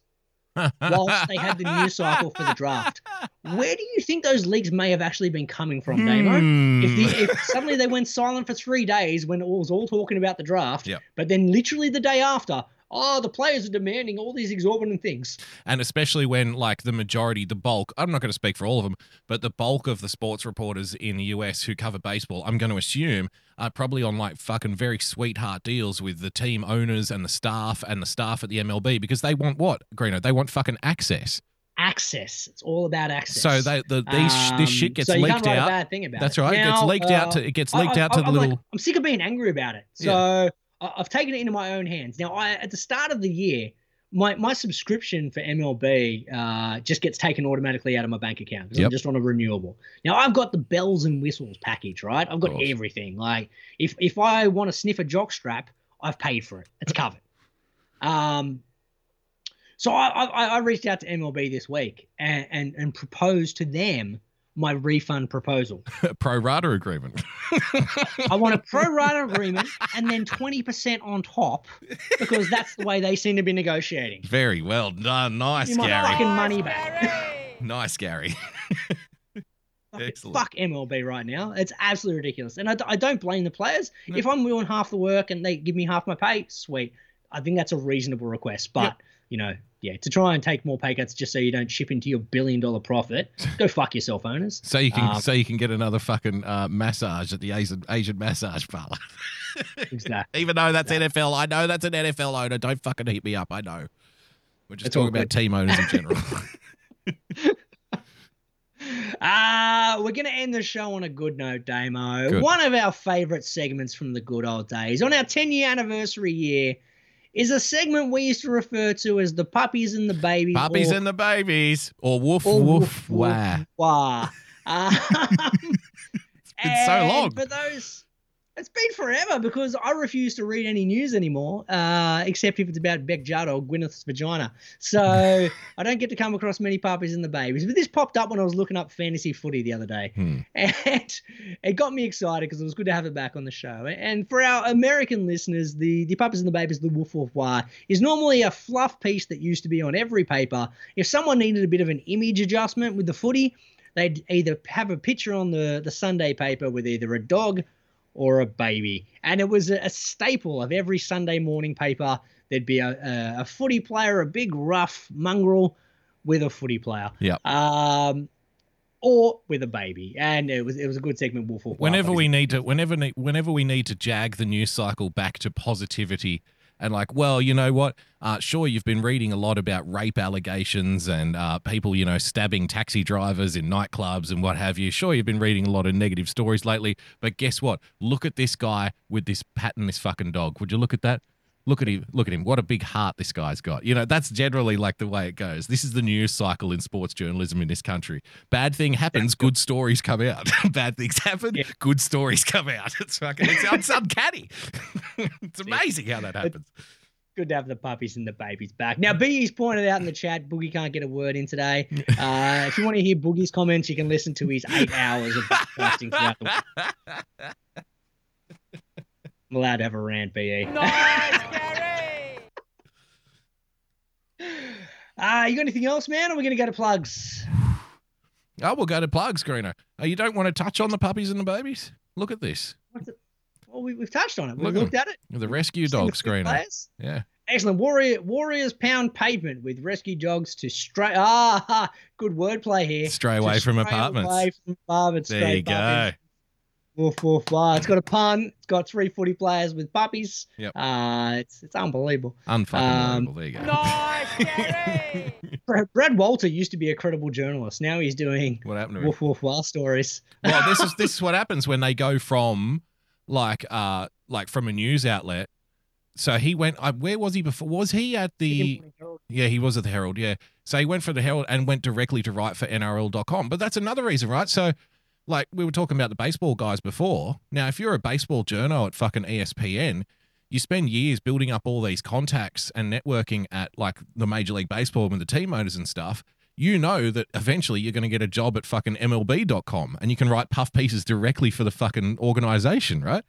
whilst they had the news cycle for the draft. Where do you think those leaks may have actually been coming from, Damo? Hmm. If, the, if suddenly they went silent for three days when it was all talking about the draft, Yep. but then literally the day after, oh, the players are demanding all these exorbitant things. and especially when like the majority the bulk i'm not going to speak for all of them but the bulk of the sports reporters in the us who cover baseball i'm going to assume are probably on like fucking very sweetheart deals with the team owners and the staff and the staff at the mlb because they want what greeno they want fucking access Access. It's all about access. so they the these this Um, shit gets so leaked out A bad thing about that's right it gets Now, leaked out uh, to it gets leaked I- out to I'm the like- little I'm sick of being angry about it. So I I've taken it into my own hands. Now, I at the start of the year, my my subscription for MLB uh, just gets taken automatically out of my bank account because Yep. I'm just on a renewable. Now, I've got the bells and whistles package, right? I've got everything. Like if if I want to sniff a jock strap, I've paid for it. It's covered. Um, so I, I, I reached out to MLB this week and, and, and proposed to them my refund proposal. *laughs* pro rata agreement I want a pro rata agreement and then 20% on top because that's the way they seem to be negotiating. very well done nice Give my gary fucking money back. nice gary *laughs* excellent Fuck MLB right now. It's absolutely ridiculous. And I don't blame the players. If I'm doing half the work and they give me half my pay, sweet. I think that's a reasonable request. But, you know, yeah, to try and take more pay cuts just so you don't chip into your billion dollar profit, go *laughs* fuck yourself, owners. So you can Um, so you can get another fucking uh, massage at the Asian Asian massage parlor. *laughs* Exactly. Even though that's NFL, I know that's an NFL owner. Don't fucking hit me up. I know. We're just It's talking about team owners in general. *laughs* Uh, we're going to end the show on a good note, Damo. Good. One of our favorite segments from the good old days. On our 10 year anniversary year is a segment we used to refer to as the puppies and the babies. Puppies or, and the babies, or woof or woof, woof, wah. wah. *laughs* Um, *laughs* been so long. For those, it's been forever because I refuse to read any news anymore, uh, except if it's about Bec Judd or Gwyneth's vagina. So *laughs* I don't get to come across many puppies and the babies. But this popped up when I was looking up fantasy footy the other day, Hmm. *laughs* and it got me excited because it was good to have it back on the show. And for our American listeners, the the puppies and the babies, the woof woof wah, is normally a fluff piece that used to be on every paper. If someone needed a bit of an image adjustment with the footy, they'd either have a picture on the the Sunday paper with either a dog or a baby, and it was a, staple of every Sunday morning paper. There'd be a, a, a footy player, a big rough mongrel with a footy player. Yeah. Um, or with a baby, and it was it was a good segment. Wolf, wolf, Whenever we need to, whenever whenever we need to jag the news cycle back to positivity, and like, well, you know what? Uh, sure, you've been reading a lot about rape allegations and uh, people, you know, stabbing taxi drivers in nightclubs and what have you. Sure, you've been reading a lot of negative stories lately, but guess what? Look at this guy with this patting this fucking dog. Would you look at that? Look at him. Look at him. What a big heart this guy's got. You know, that's generally like the way it goes. This is the news cycle in sports journalism in this country. Bad thing happens, good stories come out. *laughs* Bad things happen, good stories come out. *laughs* It's fucking, it's, it's uncanny. *laughs* it's amazing how that happens. Good to have the puppies and the babies back. Now, Boogie's pointed out in the chat, Boogie can't get a word in today. Uh, if you want to hear Boogie's comments, you can listen to his eight hours of podcasting throughout the week. I'm allowed to have a rant, BE. *laughs* Uh, you got anything else, man? Or are we going to go to plugs? Oh, we'll go to plugs, Greeno. Oh, you don't want to touch on the puppies and the babies? Look at this. Well, we, we've touched on it. We've Look looked at it. The rescue Seen the dogs, fit Greeno. players? Yeah. Excellent. Warrior Warriors pound pavement with rescue dogs to stray. *laughs* Ah, good wordplay here. Stray away from stray apartments. Away from apartments. There you go. puppies. Woof woof. Ah, it's got a pun. It's got three footy players with puppies. Yep. Uh, it's it's unbelievable. Unfucking Um, unbelievable. There you go. Nice, *laughs* Brad, Brad Walter used to be a credible journalist. Now he's doing What happened to him? woof woof wild stories. well, this is *laughs* this is what happens when they go from like uh like from a news outlet. So he went. Uh, where was he before? Was he at the? Yeah, he was at the Herald. Yeah. So he went for the Herald and went directly to write for NRL.com. But that's another reason, right? So, like we were talking about the baseball guys before. Now, if you're a baseball journo at fucking ESPN, you spend years building up all these contacts and networking at like the Major League Baseball and the team owners and stuff. You know that eventually you're going to get a job at fucking MLB.com and you can write puff pieces directly for the fucking organization, right?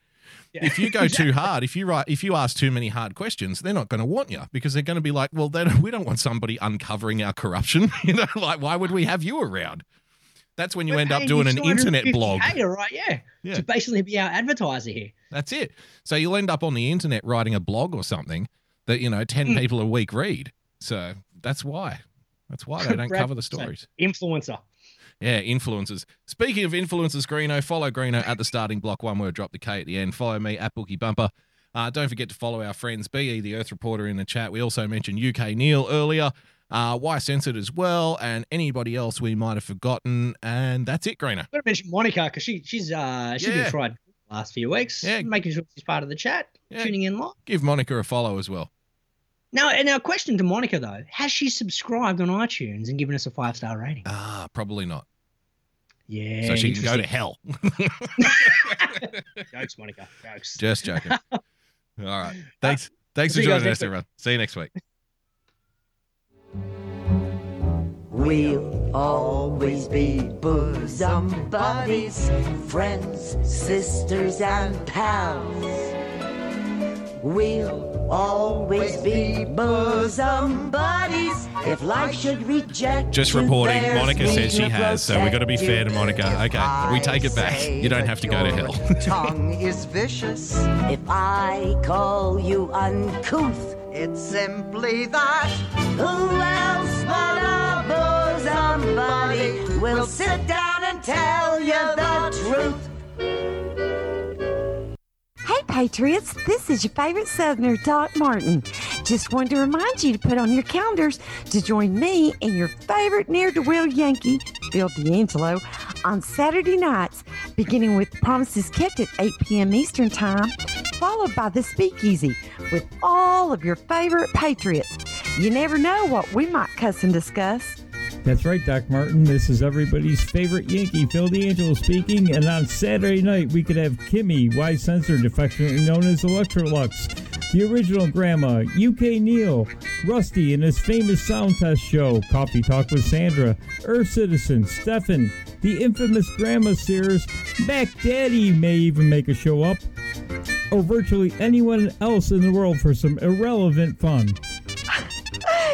If you go *laughs* too hard, if you write, if you ask too many hard questions, they're not going to want you because they're going to be like, well, they don't, we don't want somebody uncovering our corruption. *laughs* You know, like why would we have you around? That's when you We're end up doing an internet blog. Right? Yeah. Yeah. To basically be our advertiser here. That's it. So you'll end up on the internet writing a blog or something that you know ten Mm. people a week read. So that's why. That's why they *laughs* don't Brad cover the stories. Influencer. Yeah, influencers. Speaking of influencers, Greeno, follow Greeno at the starting block. One word, drop the K at the end. Follow me at Bookie Bumper. Uh, don't forget to follow our friends, BE, the Earth Reporter, in the chat. We also mentioned UK Neil earlier. Uh, Why Censored as well, and anybody else we might have forgotten. And that's it, Greeno. I'm going to mention Monica because she she's uh she's Yeah. been tried the last few weeks. Yeah. Making sure she's part of the chat, tuning in live. Give Monica a follow as well. Now, and our question to Monica though: Has she subscribed on iTunes and given us a five star rating? Ah, probably not. Yeah. so she can go to hell. *laughs* Jokes, Monica. Jokes. Just joking. *laughs* All right. Thanks. Thanks for joining us, everyone. See you next week. We'll always be bosom buddies, friends, sisters, and pals. We'll always be bosom buddies if life should reject Just reporting. Monica says she has, so we've got to be fair to Monica. Okay, we take it back. You don't have to go to hell. *laughs* tongue is vicious. If I call you uncouth, it's simply that. Who else but a bosom buddy will sit down and tell you the truth? Hey, Patriots, this is your favorite Southerner, Doc Martin. Just wanted to remind you to put on your calendars to join me and your favorite near to will Yankee, Bill D'Angelo, on Saturday nights, beginning with Promises Kept at 8 p.m. Eastern Time, followed by The Speakeasy with all of your favorite Patriots. You never know what we might cuss and discuss. That's right, Doc Martin. This is everybody's favorite Yankee, Phil D'Angelo speaking. And on Saturday night, we could have Kimmy, Y Censored, affectionately known as Electrolux, the original Grandma, UK Neil, Rusty and his famous sound test show, Coffee Talk with Sandra, Earth Citizen, Stefan, the infamous Grandma Sears, Mac Daddy may even make a show up, or virtually anyone else in the world for some irrelevant fun.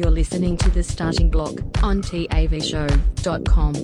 You're listening to The Starting Block on TAVShow.com.